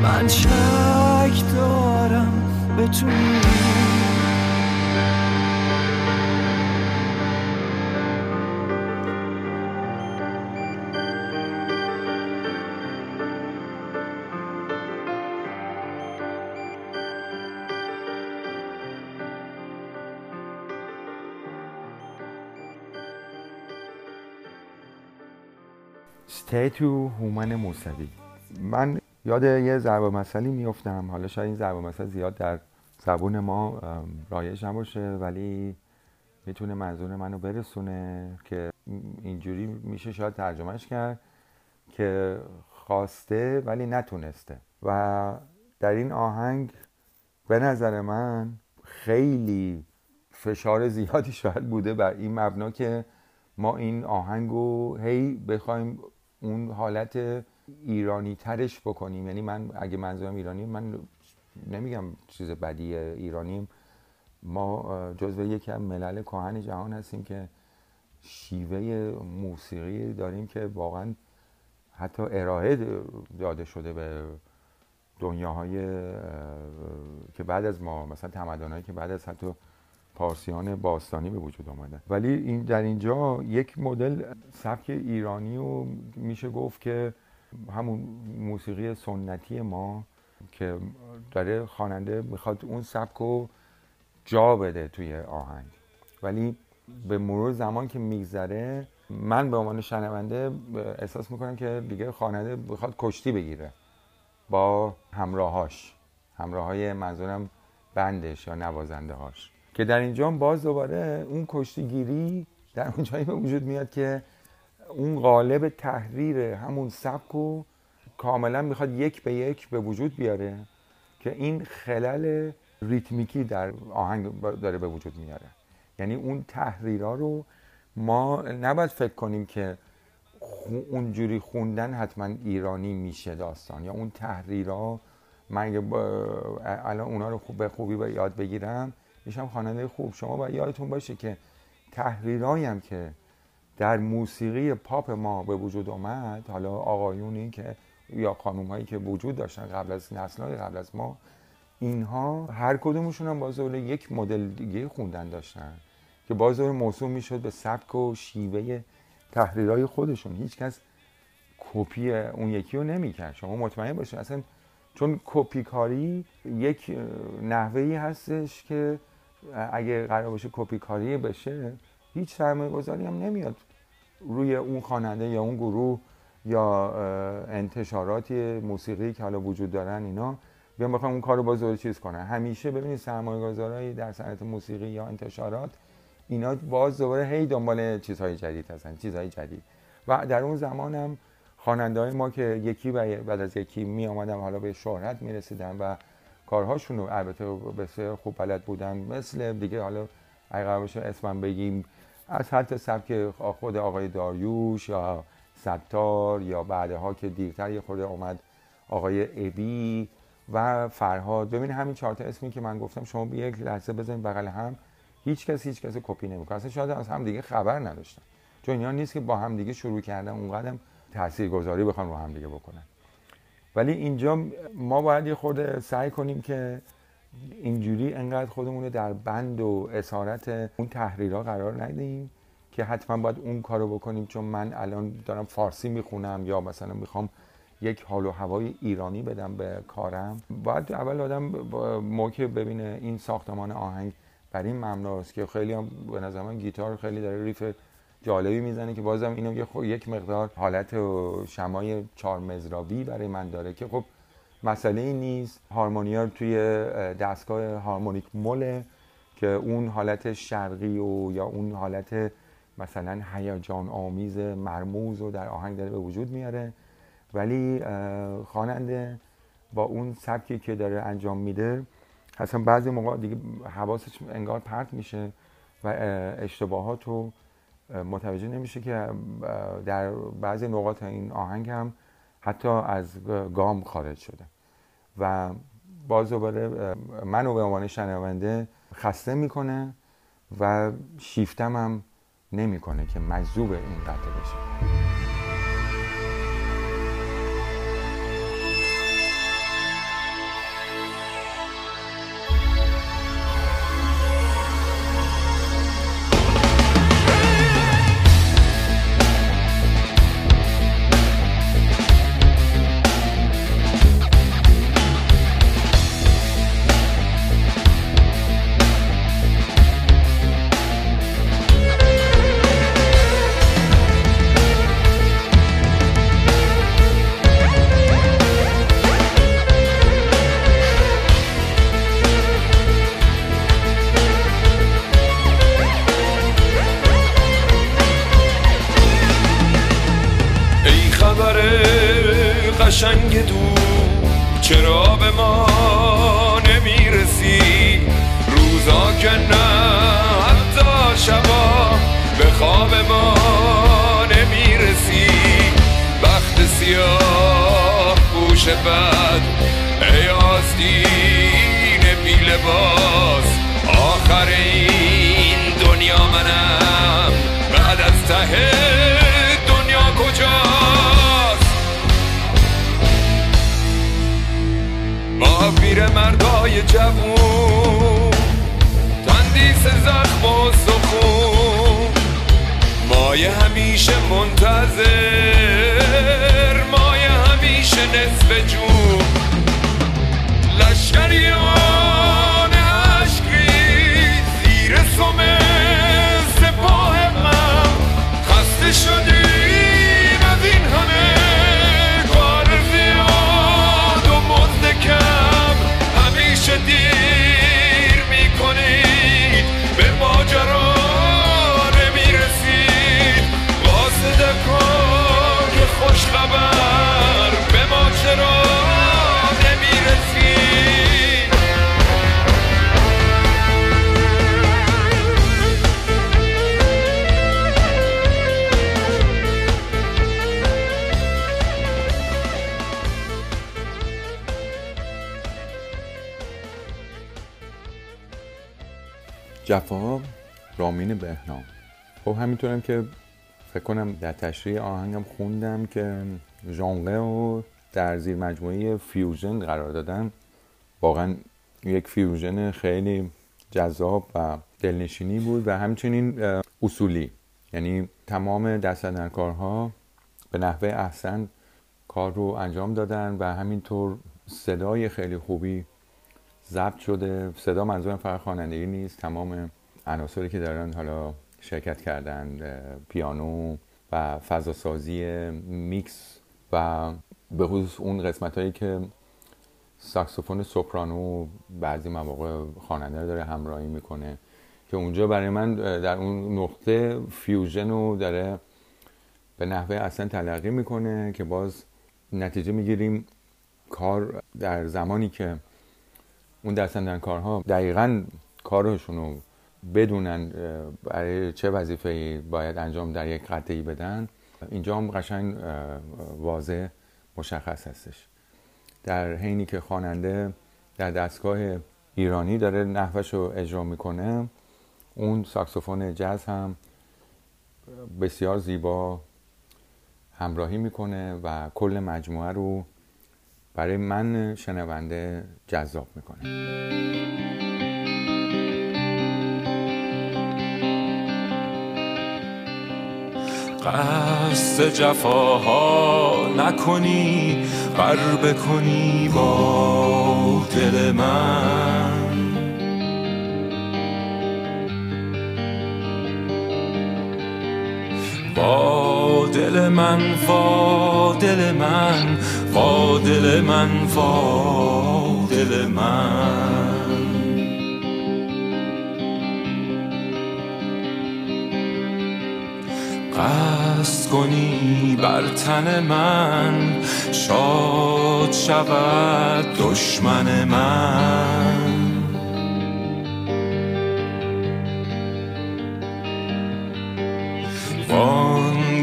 من شک دارم. بتونی To هومن موسوی من یاد یه ضرب مثلی میفتم حالا شاید این ضرب مثل زیاد در زبون ما رایج نباشه ولی می‌تونه منظور منو برسونه که اینجوری میشه شاید ترجمهش کرد که خواسته ولی نتونسته. و در این آهنگ به نظر من خیلی فشار زیادی شاید بوده بر این مبنا که ما این آهنگ رو هی بخوایم اون حالت ایرانی ترش بکنیم. یعنی من اگه منظورم ایرانی من نمیگم چیز بدی ایرانیم. ما جزو یکی از ملل کهن جهان هستیم که شیوه موسیقی داریم که واقعا حتی ارائه داده شده به دنیاهای اه، که بعد از ما مثلا تمدنهایی که بعد از حتی پارسیان باستانی به وجود آمدن ولی این در اینجا یک مدل سبک ایرانی رو میشه گفت که همون موسیقی سنتی ما که داره خواننده می‌خواد اون سبک رو جا بده توی آهنگ. ولی به مرور زمان که میگذره من به عنوان شنونده احساس می‌کنم که دیگه خواننده می‌خواد کشتی بگیره با همراهاش. همراه های منظورم بندش یا نوازنده هاش که در اینجا باز دوباره اون کشتیگیری در اون جایی به وجود میاد که اون قالب تحریر همون سبک رو کاملا می‌خواد یک به یک به وجود بیاره که این خلل ریتمیکی در آهنگ داره به وجود میاره. یعنی اون تحریرها رو ما نباید فکر کنیم که اونجوری خوندن حتما ایرانی میشه داستان یا اون تحریرها. من الان اونا رو خوب به خوبی به یاد بگیرم میشم خواننده خوب. شما باید یادتون باشه که تحریرهایی هم که در موسیقی پاپ ما به وجود آمد حالا آقایونی که یا خانوم هایی که وجود داشتن قبل از نسل‌های قبل از ما اینها هر کدومشون هم باز یک مدل دیگه خوندن داشتن که باز موسوم می‌شد به سبک و شیوه تحریرهای خودشون. هیچکس کپی اون یکی رو نمی‌کرد. شما مطمئن باشید اصلا چون کپی کاری یک اه، نحوهی هستش که اگه قرار باشه کپی کاری بشه هیچ سرمایه گذاری هم نمیاد روی اون خواننده یا اون گروه یا انتشاراتی موسیقی که حالا وجود دارن اینا. بیان بخوام اون کار رو باز چیز کنن همیشه ببینید سرمایه گذارایی در صنعت موسیقی یا انتشارات اینا باز دوباره هی دنبال چیزهای جدید هستن چیزهای جدید. و در اون زمان هم خواننده های ما که یکی بعد از یکی می آمدن حالا به شهرت می رسیدن و کارهاشون رو البته بسیار خوب بلد بودن. مثل دیگه حالا اگه باشه اسمم بگیم از حتی سبک خود آقای داریوش یا ستار یا بعدها که دیرتر یه خورده اومد آقای ابی و فرهاد. ببین همین چهار تا اسمی که من گفتم شما به یک لحظه بزنید بغل هم. هیچ کس هیچ کس کپی نمی‌کنه. اصلا شاید از هم دیگه خبر نداشتن. چون اینا نیست که با هم دیگه شروع کردن اونقدر تاثیرگذاری بخوان رو هم دیگه بکنن. ولی اینجا ما باید یه خورده سعی کنیم که اینجوری انقدر خودمون رو در بند و اسارت اون تحریرها قرار ندهیم که حتما باید اون کارو بکنیم. چون من الان دارم فارسی می‌خونم یا مثلا می‌خوام یک حال و هوای ایرانی بدم به کارم. باید اول آدم موقع ببینه این ساختمان آهنگ بر این مبناست که خیلی هم به نظر من گیتار خیلی داره ریف جالبی می‌زنه که بازم اینو یه خو- یک مقدار حالت و شمای چهار مزرابی برای من داره که خب مسئله ای نیست. هارمونیار توی اه، دستگاه هارمونیک موله که اون حالت شرقی و یا اون حالت مثلا هیجان آمیز مرموز رو در آهنگ داره به وجود میاره. ولی خواننده با اون سبکی که داره انجام میده اصلا بعضی موقع دیگه حواسش انگار پرت میشه و اه، اشتباهات رو متوجه نمیشه که در بعضی نقاط این آهنگ هم حتی از گام خارج شده. و باز دوباره منو به عنوان شنونده خسته می‌کنه و شیفتم هم نمی‌کنه که مجذوب این قطعه بشه. منتظر مایه همیشه نصف جون جفا رامین بهنام. خب همینطورم که فکر کنم در تشریح آهنگم خوندم که ژانره رو در زیر مجموعه fusion قرار دادن. واقعا یک fusion خیلی جذاب و دلنشینی بود و همچنین اصولی. یعنی تمام دست‌اندرکارها به نحوه احسن کار رو انجام دادن و همینطور صدای خیلی خوبی ضبط شده. صدا منظورم فقط خوانندگی نیست تمام عناصری که دارن حالا شرکت کردن پیانو و فضاسازی میکس و به خصوص اون قسمت هایی که ساکسوفون سوپرانو بعضی مواقع خواننده داره همراهی می‌کنه که اونجا برای من در اون نقطه fusion رو داره به نحوه اصلا تلقی می‌کنه که باز نتیجه می‌گیریم کار در زمانی که اون دستندن کارها دقیقا کارشون رو بدونن برای چه وظیفه باید انجام در یک قطعی بدن. اینجا هم قشنگ واضح مشخص هستش. در حینی که خواننده در دستگاه ایرانی داره نحوش رو اجرا می‌کنه اون ساکسوفون جاز هم بسیار زیبا همراهی می‌کنه و کل مجموعه رو برای من شنونده جذاب می‌کنه. قصد جفاها نکنی بر بکنی با دل من. با دل من با دل من. با من با دل من. قصد کنی بر تن من شاد شود دشمن من.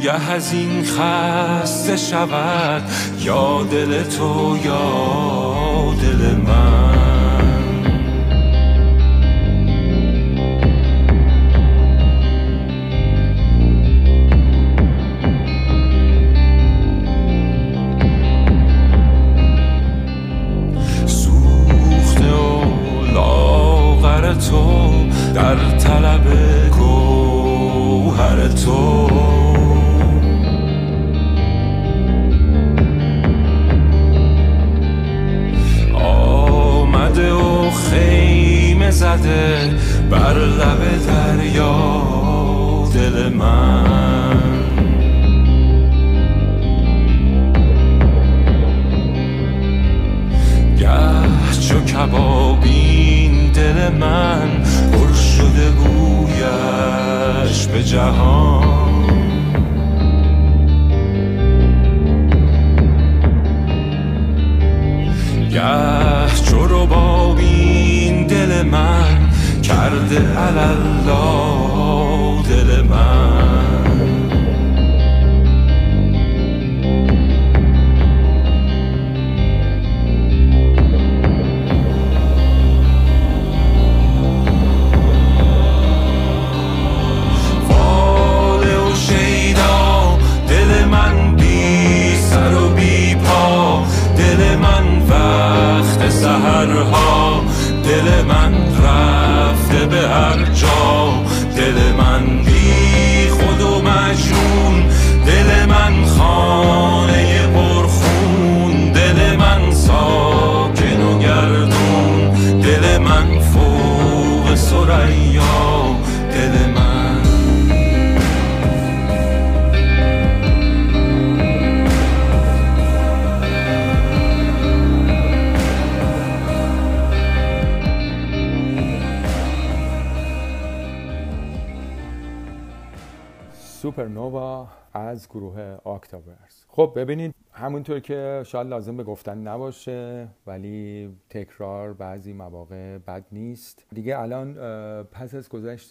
وانگه از این خسته شود. یا دل تو یا دل من. سوخته و لاغر تو در طلب گوهر تو. زده بر لب دریا دل من. گه چو کبابین دل من پر شده گویش به جهان. گه چو ربابین دل من کرده الله دل من. فاله و شیدا دل من بی سر و بی پا دل من وقت سهرها دل من رفته به هر جا. دل من سوپرنووا از گروه آکتاورس خب ببینید همونطور که شاید لازم به گفتن نباشه ولی تکرار بعضی مواقع بد نیست. دیگه الان پس از گذشت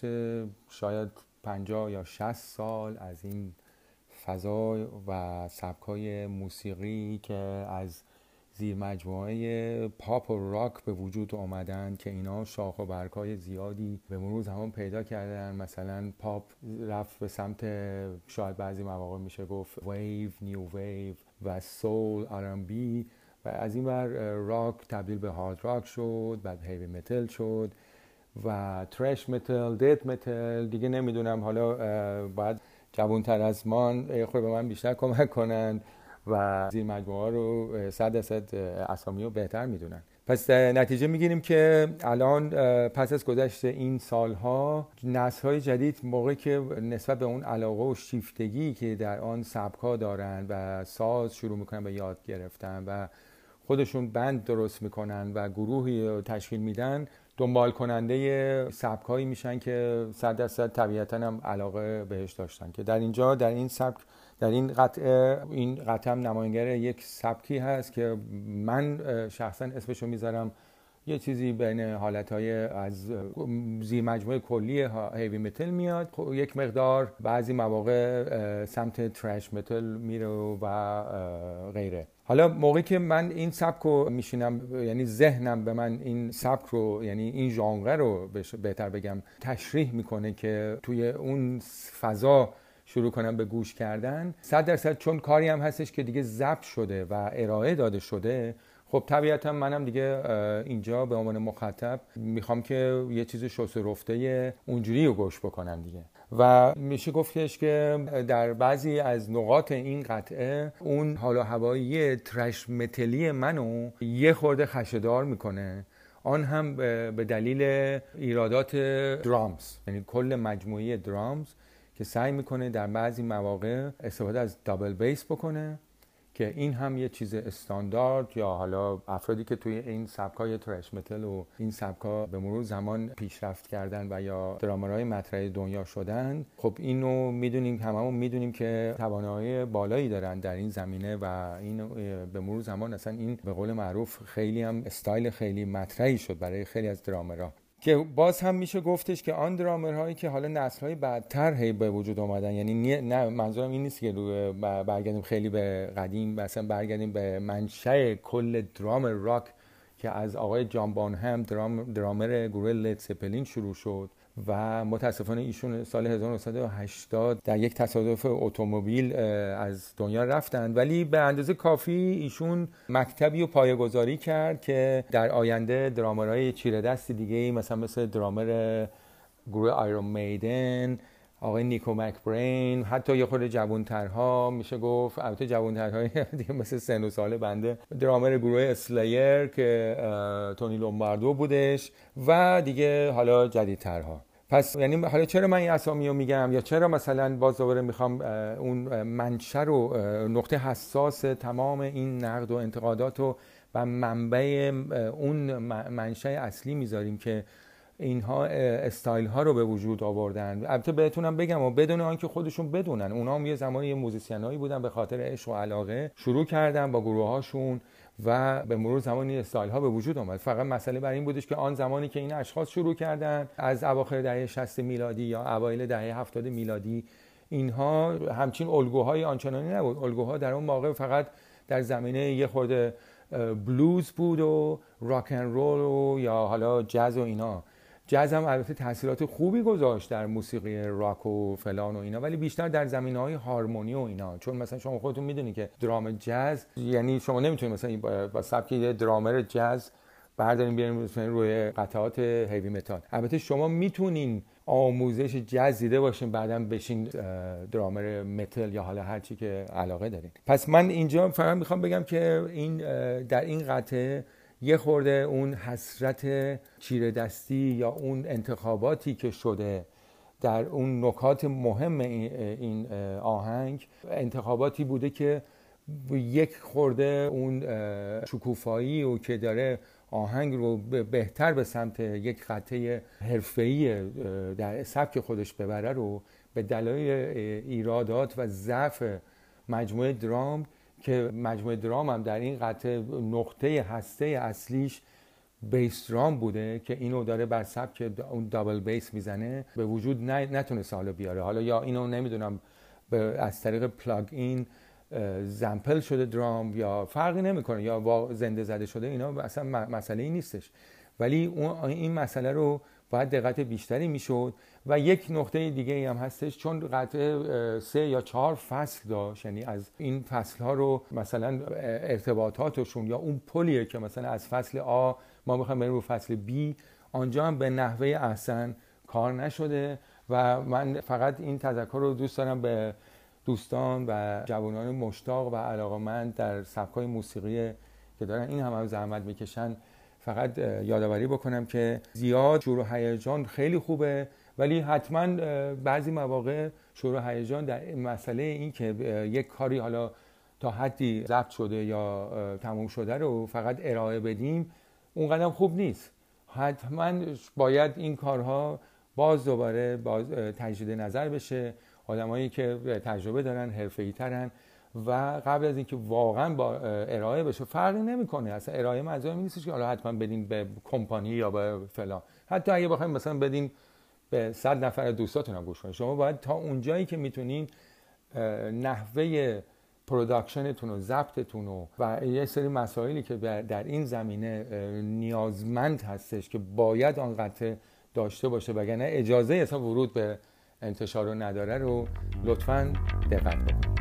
شاید 50 یا 60 سال از این فضا و سبکای موسیقی که از زیر مجموعه پاپ و راک به وجود آمدن که اینا شاخ و برگهای زیادی به مرور زمان پیدا کردن. مثلا پاپ رفت به سمت شاید بعضی مواقع میشه گفت ویو نیو ویو و soul R&B و از این ور راک تبدیل به hard rock شد بعد heavy metal شد و thrash metal death metal دیگه نمی‌دونم. حالا باید جوانتر از من خود به من بیشتر کمک کنن. و این مجموعه رو صد درصد اسامی رو بهتر می‌دونن. پس نتیجه می‌گیریم که الان پس از گذشت این سالها نسل های جدید موقعی که نسبت به اون علاقه و شیفتگی که در آن سبکا دارن و ساز شروع می‌کنن به یاد گرفتن و خودشون بند درست می‌کنن و گروهی رو تشکیل میدن دنبال کننده سبک هایی میشن که صد درصد طبیعتا هم علاقه بهش داشتن. که در اینجا در این سبک در این قطعه این قطعه هم نماینگر یک سبکی هست که من شخصا اسمشو می‌ذارم یه چیزی بین حالتهای از زیر مجموعه کلی هیوی متل میاد. خب یک مقدار بعضی مواقع سمت ترش متل میره و غیره. حالا موقعی که من این سبک رو میشینم یعنی ذهنم به من این سبک رو یعنی این ژانر رو بهتر بگم تشریح می‌کنه که توی اون فضا شروع کنم به گوش کردن. صد درصد چون کاری هم هستش که دیگه ضبط شده و ارائه داده شده خب طبیعتا منم دیگه اینجا به عنوان مخاطب می‌خوام که یه چیز شست رفته اونجوری رو گوش بکنم دیگه. و میشه گفتش که در بعضی از نقاط این قطعه اون حال و هوایی ترش متلی منو یه خورده خشدار می‌کنه. آن هم به دلیل ایرادات درامز یعنی کل مجموعه درامز که سعی می‌کنه در بعضی مواقع استفاده از دابل بیس بکنه که این هم یه چیز استاندارد یا حالا افرادی که توی این سبکای ترش متل و این سبکا به مرور زمان پیشرفت کردن و یا درامرهای مطرح دنیا شدن خب اینو می‌دونیم هممون می‌دونیم که توانایی بالایی دارن در این زمینه و این به مرور زمان اصلا این به قول معروف خیلی هم استایل خیلی مطرحی شد برای خیلی از درامرها. که باز هم میشه گفتش که آن درامرهایی که حالا نسل‌های بعدتر هی به وجود اومدن یعنی نی- نه منظورم این نیست که برگردیم خیلی به قدیم مثلا برگردیم به منشأ کل درام راک که از آقای جان بانهم درام درامر گروه لید سپلین شروع شد. و متاسفانه ایشون سال 1980 در یک تصادف اتومبیل از دنیا رفتند. ولی به اندازه کافی ایشون مکتبی و پایه‌گذاری کرد که در آینده درامرهای چیره دستی دیگه مثلا مثل درامر گروه آیرون میدن آقای نیکو مکبرین حتی یه خورده جوانترها میشه گفت البته جوانترهای دیگه مثل سن و سال بنده درامر گروه اسلایر که تونی لومباردو بودش و دیگه حالا جدیدترها. پس یعنی حالا چرا من این اسامی رو میگم؟ یا چرا مثلا باز دوباره می‌خوام اون اه، منشأ رو نقطه حساس تمام این نقد و انتقادات رو و منبع اون م- منشأ اصلی می‌ذاریم که اینها استایل ها رو به وجود آوردن. البته بهتونم بگم و بدون آنکه خودشون بدونن اونا هم یه زمانی یه موزیسین هایی بودن به خاطر عشق و علاقه شروع کردن با گروه هاشون و به مرور زمان این استایل ها به وجود آمد. فقط مسئله بر این بودش که آن زمانی که این اشخاص شروع کردن از اواخر دهه 60 میلادی یا اوایل دهه 70 میلادی اینها همچین الگوهای آنچنانی نبود. الگوها در اون موقع فقط در زمینه یه خورده بلوز بود و راک رول و یا حالا جاز و اینا. جاز هم البته تاثیرات خوبی گذاشت در موسیقی راک و فلان و اینا ولی بیشتر در زمینه های هارمونی و اینا. چون مثلا شما خودتون می‌دونی که درام جاز یعنی شما نمی‌تونید مثلا با- سبک یه درامر جاز برداریم بیاریم روی قطعات هیوی متال البته شما می‌تونین آموزش جاز دیده باشین بعدا بشین درامر متل یا حالا هر چی که علاقه دارین. پس من اینجا فقط می‌خوام بگم که این در این قطعه یه خورده اون حسرت چیره دستی یا اون انتخاباتی که شده در اون نکات مهم این آهنگ انتخاباتی بوده که یک خورده اون شکوفایی و که داره آهنگ رو به- بهتر به سمت یک قطعه حرفه‌ای در سبک خودش ببره رو به دلایل ایرادات و ضعف مجموعه درام که مجموعه درام هم در این قطعه نقطه هسته اصلیش بیس درام بوده که اینو داره بر سبک اون دابل بیس می‌زنه. به وجود نتونسته حالا بیاره. حالا یا اینو نمی‌دونم به از طریق پلاگ این زمپل شده درام یا فرقی نمی‌کنه. یا زنده زده شده اینا اصلا مسئله ای نیستش. ولی اون این مسئله رو باید دقت بیشتری می‌شد و یک نقطه دیگه هم هستش چون قطعه سه یا چهار فصل داشت یعنی از این فصل ها رو مثلا ارتباطاتشون یا اون پلیه که مثلا از فصل آ ما می‌خوایم بریم رو فصل بی آنجا هم به نحوه احسن کار نشده و من فقط این تذکر رو دوست دارم به دوستان و جوانان مشتاق و علاقمند در سبکای موسیقی که دارن این هم, هم زحمت می‌کشن فقط یادآوری بکنم که زیاد شور و هیجان خیلی خوبه. ولی حتما بعضی مواقع شور و هیجان در مسئله این که یک کاری حالا تا حدی ضبط شده یا تموم شده رو فقط ارائه بدیم اون قدم خوب نیست. حتما باید این کارها باز دوباره باز تجدید نظر بشه. آدمایی که تجربه دارن حرفه‌ای ترن و قبل از اینکه واقعا با ارائه بشه فرقی نمی‌کنه. اصلا ارائه این نیستش که حالا حتما بدین به کمپانی یا به فلان. حتی اگه بخوایم مثلا بدین به صد نفر دوستاتون هم گوش کنید. شما باید تا اونجایی که می‌تونین نحوه production تون و ضبطتون و, و یه سری مسائلی که در این زمینه نیازمند هستش که باید آن قطع داشته باشه وگرنه اجازه اصلا ورود به انتشار رو نداره رو لطفا دقت بکنید.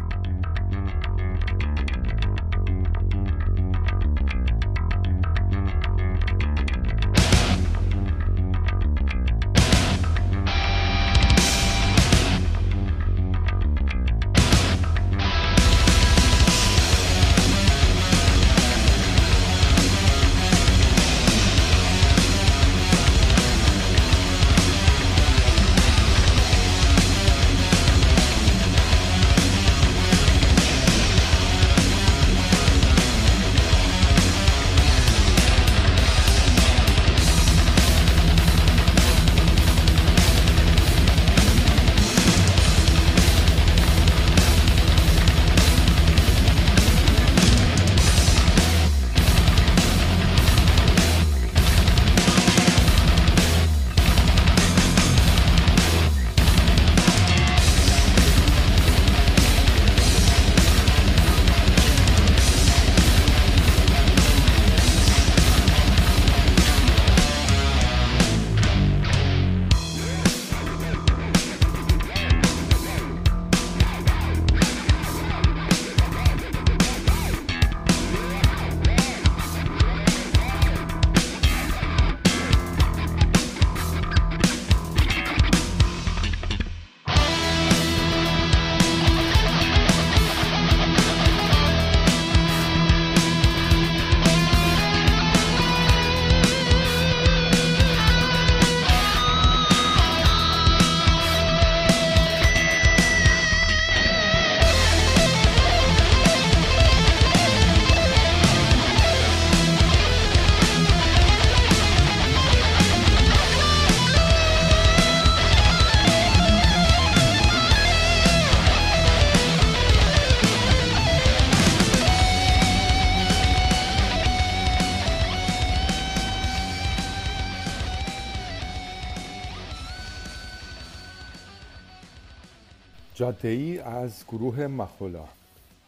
گروه مخولا.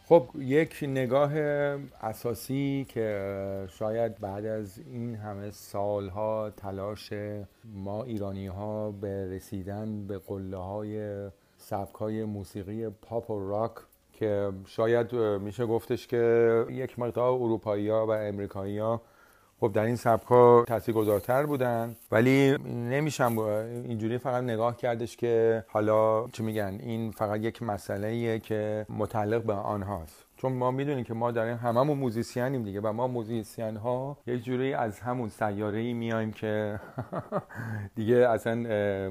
خب یک نگاه اساسی که شاید بعد از این همه سالها تلاش ما ایرانی ها به رسیدن به قله های سبک های موسیقی پاپ و راک که شاید میشه گفتش که یک مقدار اروپایی ها و امریکایی ها خب در این سبک ها تاثیرگذارتر بودن ولی نمیشم اینجوری فقط نگاه کردش که حالا چی میگن این فقط یک مسئله که متعلق به آنهاست. چون ما می‌دونیم که ما در این هممون موزیسینیم دیگه و ما موزیسین ها یک جوری از همون سیاره ای میایم که دیگه اصلا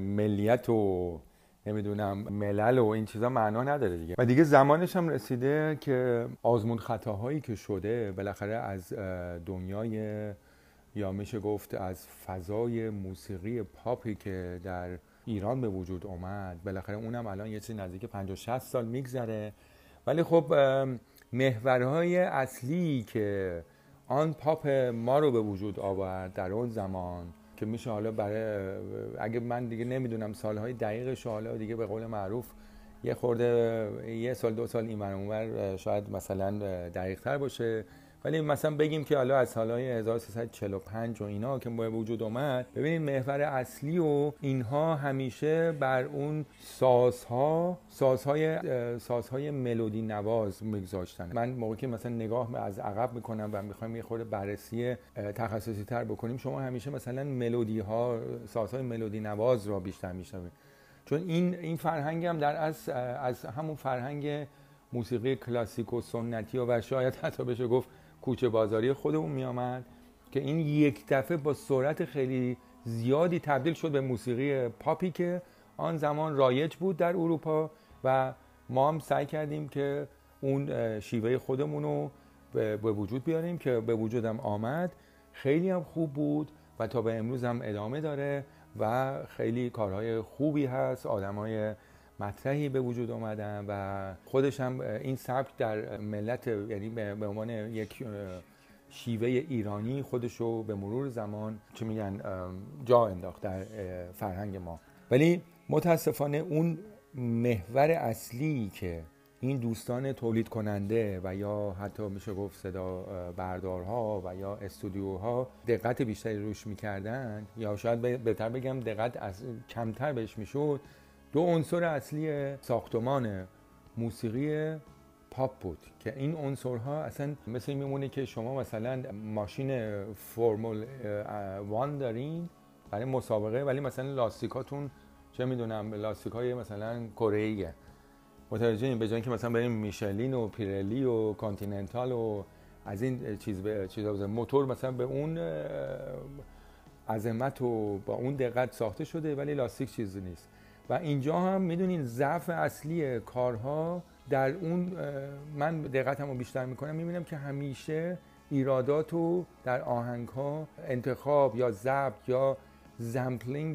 ملیت و نمی‌دونم ملل و این چیزا معنا نداره دیگه. و دیگه زمانش هم رسیده که آزمون خطاهایی که شده بالاخره از دنیای یا میشه گفت از فضای موسیقی پاپی که در ایران به وجود اومد بالاخره اونم الان یه چیزی نزدیک 50 60 سال میگذره. ولی خب محورهای اصلی که آن پاپ ما رو به وجود آورد در اون زمان که میشه حالا برای اگه من دیگه نمی‌دونم سالهای دقیقش حالا دیگه به قول معروف یه خورده یه سال دو سال این اونور شاید مثلا دقیق تر باشه. ولی مثلا بگیم که حالا از سالهای 1345 و اینا که به وجود اومد ببینید محور اصلی و اینها همیشه بر اون سازها سازهای سازهای ملودی نواز میگذاشتن. من موقعی که مثلا نگاه از عقب می‌کنم و می‌خوایم یه خورده بررسی تخصصی تر بکنیم شما همیشه مثلا ملودی ها سازهای ملودی نواز را بیشتر میشنوید. چون این این فرهنگ هم در از از همون فرهنگ موسیقی کلاسیک و سنتی و, و شاید حتی بشه گفت کوچه بازاری خودمون می آمد که این یک دفعه با سرعت خیلی زیادی تبدیل شد به موسیقی پاپی که آن زمان رایج بود در اروپا و ما هم سعی کردیم که اون شیوه خودمون رو به وجود بیاریم که به وجودم آمد. خیلی هم خوب بود و تا به امروز هم ادامه داره و خیلی کارهای خوبی هست. آدمای مطرحی به وجود اومدن و خودش هم این سبک در ملت یعنی به عنوان یک شیوه ایرانی خودش رو به مرور زمان چه میگن جا انداخت در فرهنگ ما. ولی متاسفانه اون محور اصلی که این دوستان تولید کننده و یا حتی میشه گفت صدا بردارها و یا استودیوها دقت بیشتری روش می‌کردن یا شاید به- بهتر بگم دقت از کمتر بهش می‌شد دو عنصر اصلی ساختمان موسیقی پاپ بود که این عنصرها اصلا مثل میمونه که شما مثلا ماشین فرمول one دارین برای مسابقه ولی مثلا لاستیکاتون چه می‌دونم لاستیک های مثلا کره متوجه این به جای که مثلا بریم میشلین و پیرلی و کانتیننتال و از این چیز به بزنیم. موتور مثلا به اون عظمت و با اون دقت ساخته شده ولی لاستیک چیزی نیست. و اینجا هم می‌دونین ضعف اصلی کارها در اون من دقتم رو بیشتر می‌کنم می‌بینم که همیشه ایرادات رو در آهنگ ها انتخاب یا ضبط یا زمپلینگ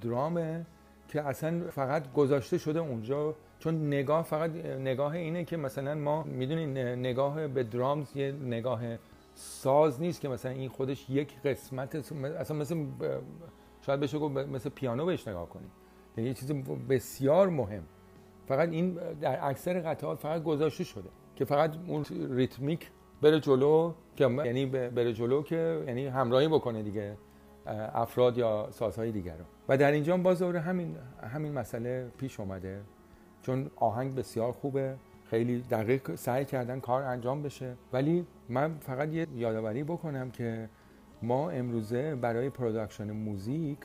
درامه که اصلا فقط گذاشته شده اونجا. چون نگاه فقط نگاه اینه که مثلا ما می‌دونین نگاه به درامز یه نگاه ساز نیست که مثلا این خودش یک قسمت اصلا مثل شاید بشه گفت مثل پیانو بهش نگاه کنید یعنی یه چیز بسیار مهم. فقط این در اکثر قطعات فقط گذاشته شده که فقط اون ریتمیک بره جلو که یعنی بره جلو که یعنی همراهی بکنه دیگه افراد یا سازهای دیگر رو. و در اینجا باز دوره همین همین مسئله پیش اومده. چون آهنگ بسیار خوبه خیلی دقیق سعی کردن کار انجام بشه. ولی من فقط یه یادآوری بکنم که ما امروزه برای production موزیک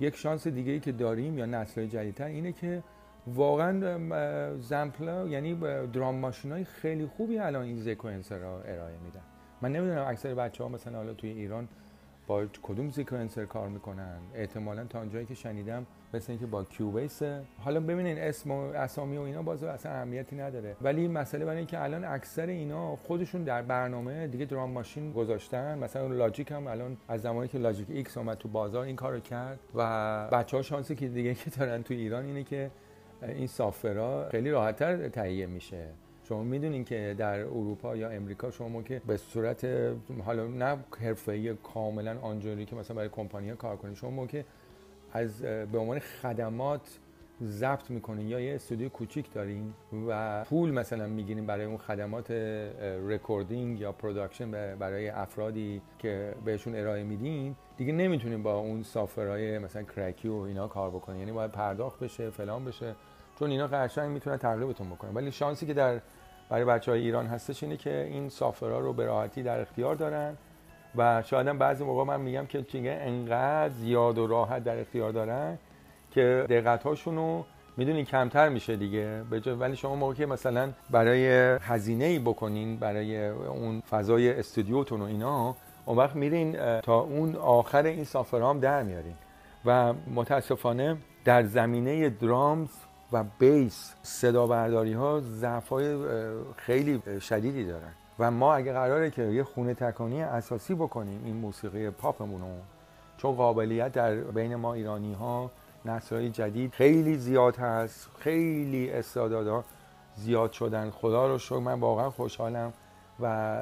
یک شانس دیگه ای که داریم یا نسل جدیدتر اینه که واقعا sampler ها یعنی drum machine های خیلی خوبی الان این sequencer را ارائه میدن. من نمی‌دونم اکثر بچه ها مثلا حالا توی ایران با کدوم sequencer کار می‌کنن. احتمالا تا اونجایی که شنیدم مثل اینکه با Cubase حالا ببینین اسم و اسامی و اینا باز اصلا اهمیتی نداره. ولی مسئله برای اینکه الان اکثر اینا خودشون در برنامه دیگه drum machine گذاشتن. مثلا Logic هم الان از زمانی که Logic X اومد تو بازار این کارو کرد و بچه ها شانسی که دیگه که دارن تو ایران اینه که این software ها خیلی راحتتر تهیه میشه. شما می‌دونین که در اروپا یا امریکا شما که به صورت حالا نه حرفه‌ای کاملا آنجوری که مثلا برای کمپانی کار کنید شما که از به عنوان خدمات ضبط می‌کنین یا یه استودیو کوچیک دارین و پول مثلا می‌گیرین برای اون خدمات recording یا production برای افرادی که بهشون ارائه میدین دیگه نمی‌تونین با اون software های مثلا crack ی و اینا کار بکنین. یعنی باید پرداخت بشه فلان بشه چون اینا قشنگ می‌تونن تقریبتون بکنن. ولی شانسی که در برای بچه های ایران هستش اینه که این سافرها رو به راحتی در اختیار دارن. و شاید بعضی موقع من میگم که چیگه انقدر زیاد و راحت در اختیار دارن که دقت هاشون رو می‌دونین کمتر میشه دیگه. ولی شما موقعی که مثلا برای هزینه ای بکنین برای اون فضای استودیوتون و اینا اون وقت میرین تا اون آخر این سافرها هم در میارین. و متاسفانه در زمینه درامز و بیس صدا برداری ها ضعف خیلی شدیدی دارن. و ما اگه قراره که یه خونه تکانی اساسی بکنیم این موسیقی پاپمون رو چون قابلیت در بین ما ایرانی ها نسل‌های جدید خیلی زیاد هست خیلی استعدادها زیاد شدن. خدا رو شکر من واقعا خوشحالم و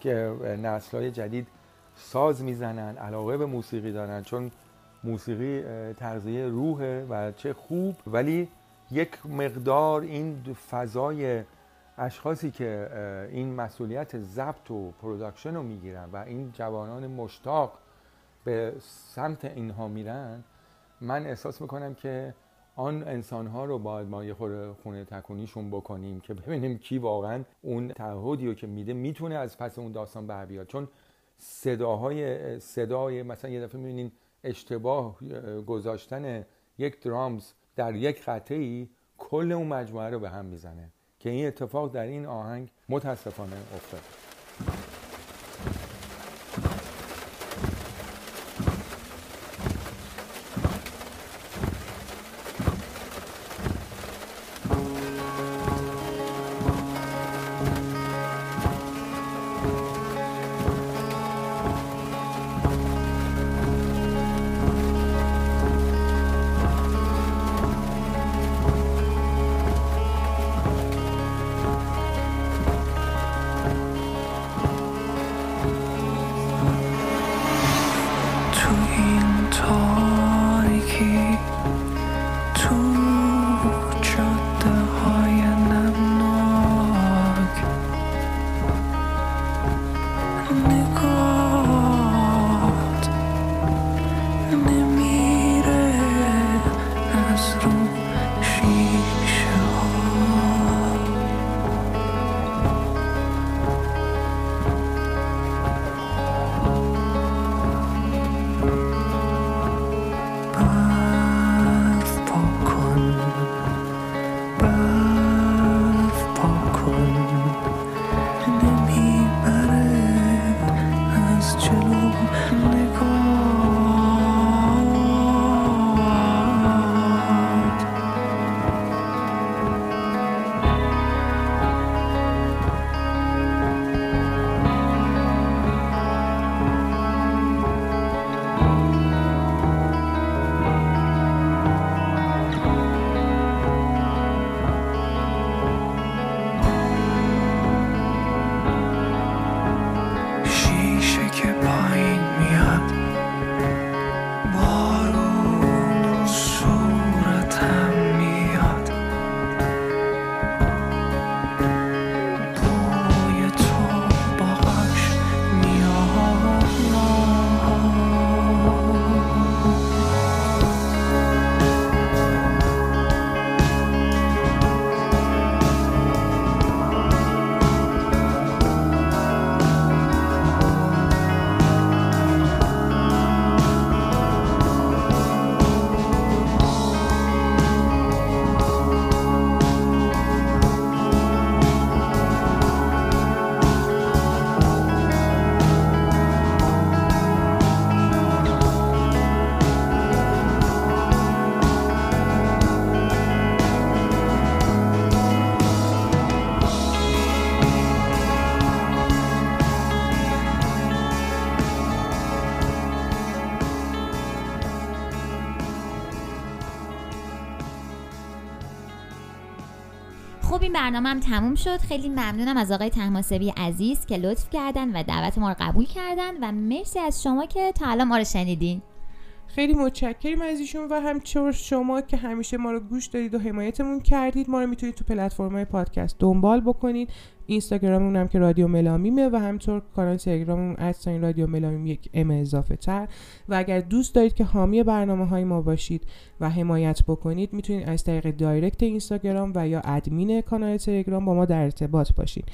که نسل‌های جدید ساز می‌زنن علاقه به موسیقی دارن. چون موسیقی تغذیه روحه و چه خوب. ولی یک مقدار این فضای اشخاصی که این مسئولیت ضبط و production رو می‌گیرن و این جوانان مشتاق به سمت اینها میرن من احساس می‌کنم که آن انسان ها رو باید ما یه خونه تکونیشون بکنیم که ببینیم کی واقعا اون تعهدی رو که میده می‌تونه از پس اون داستان بر بیاد. چون صداهای صدای مثلا یه دفعه می‌بینین اشتباه گذاشتن یک درامز در یک قطعی کل اون مجموعه رو به هم می‌زنه. که این اتفاق در این آهنگ متاسفانه افتاد برنامه هم تموم شد. خیلی ممنونم از آقای تحماسبی عزیز که لطف کردن و دعوت ما رو قبول کردن و مرسی از شما که تا الان ما رو شنیدین. خیلی متشکریم از ایشون و همچنین شما که همیشه ما رو گوش دادید و حمایتمون کردید ما رو می‌تونید تو پلتفرم‌های پادکست دنبال بکنید. اینستاگراممون هم که رادیو ملامیمه و همطور کانال تلگراممون ادساین رادیو ملامیم یک ام اضافه تر. و اگر دوست دارید که حامی برنامه های ما باشید و حمایت بکنید می‌تونید از طریق دایرکت اینستاگرام و یا ادمین کانال تلگرام با ما در ارتباط باشید.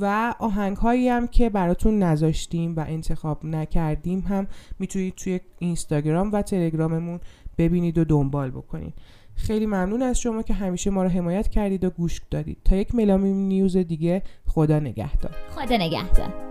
و آهنگ هایی هم که براتون نذاشتیم و انتخاب نکردیم هم می‌تونید توی اینستاگرام و تلگراممون ببینید و دنبال بکنید. خیلی ممنون از شما که همیشه ما رو حمایت کردید و گوش دادید. تا یک ملامیم نیوز دیگه خدا نگهدار. خدا نگهدار.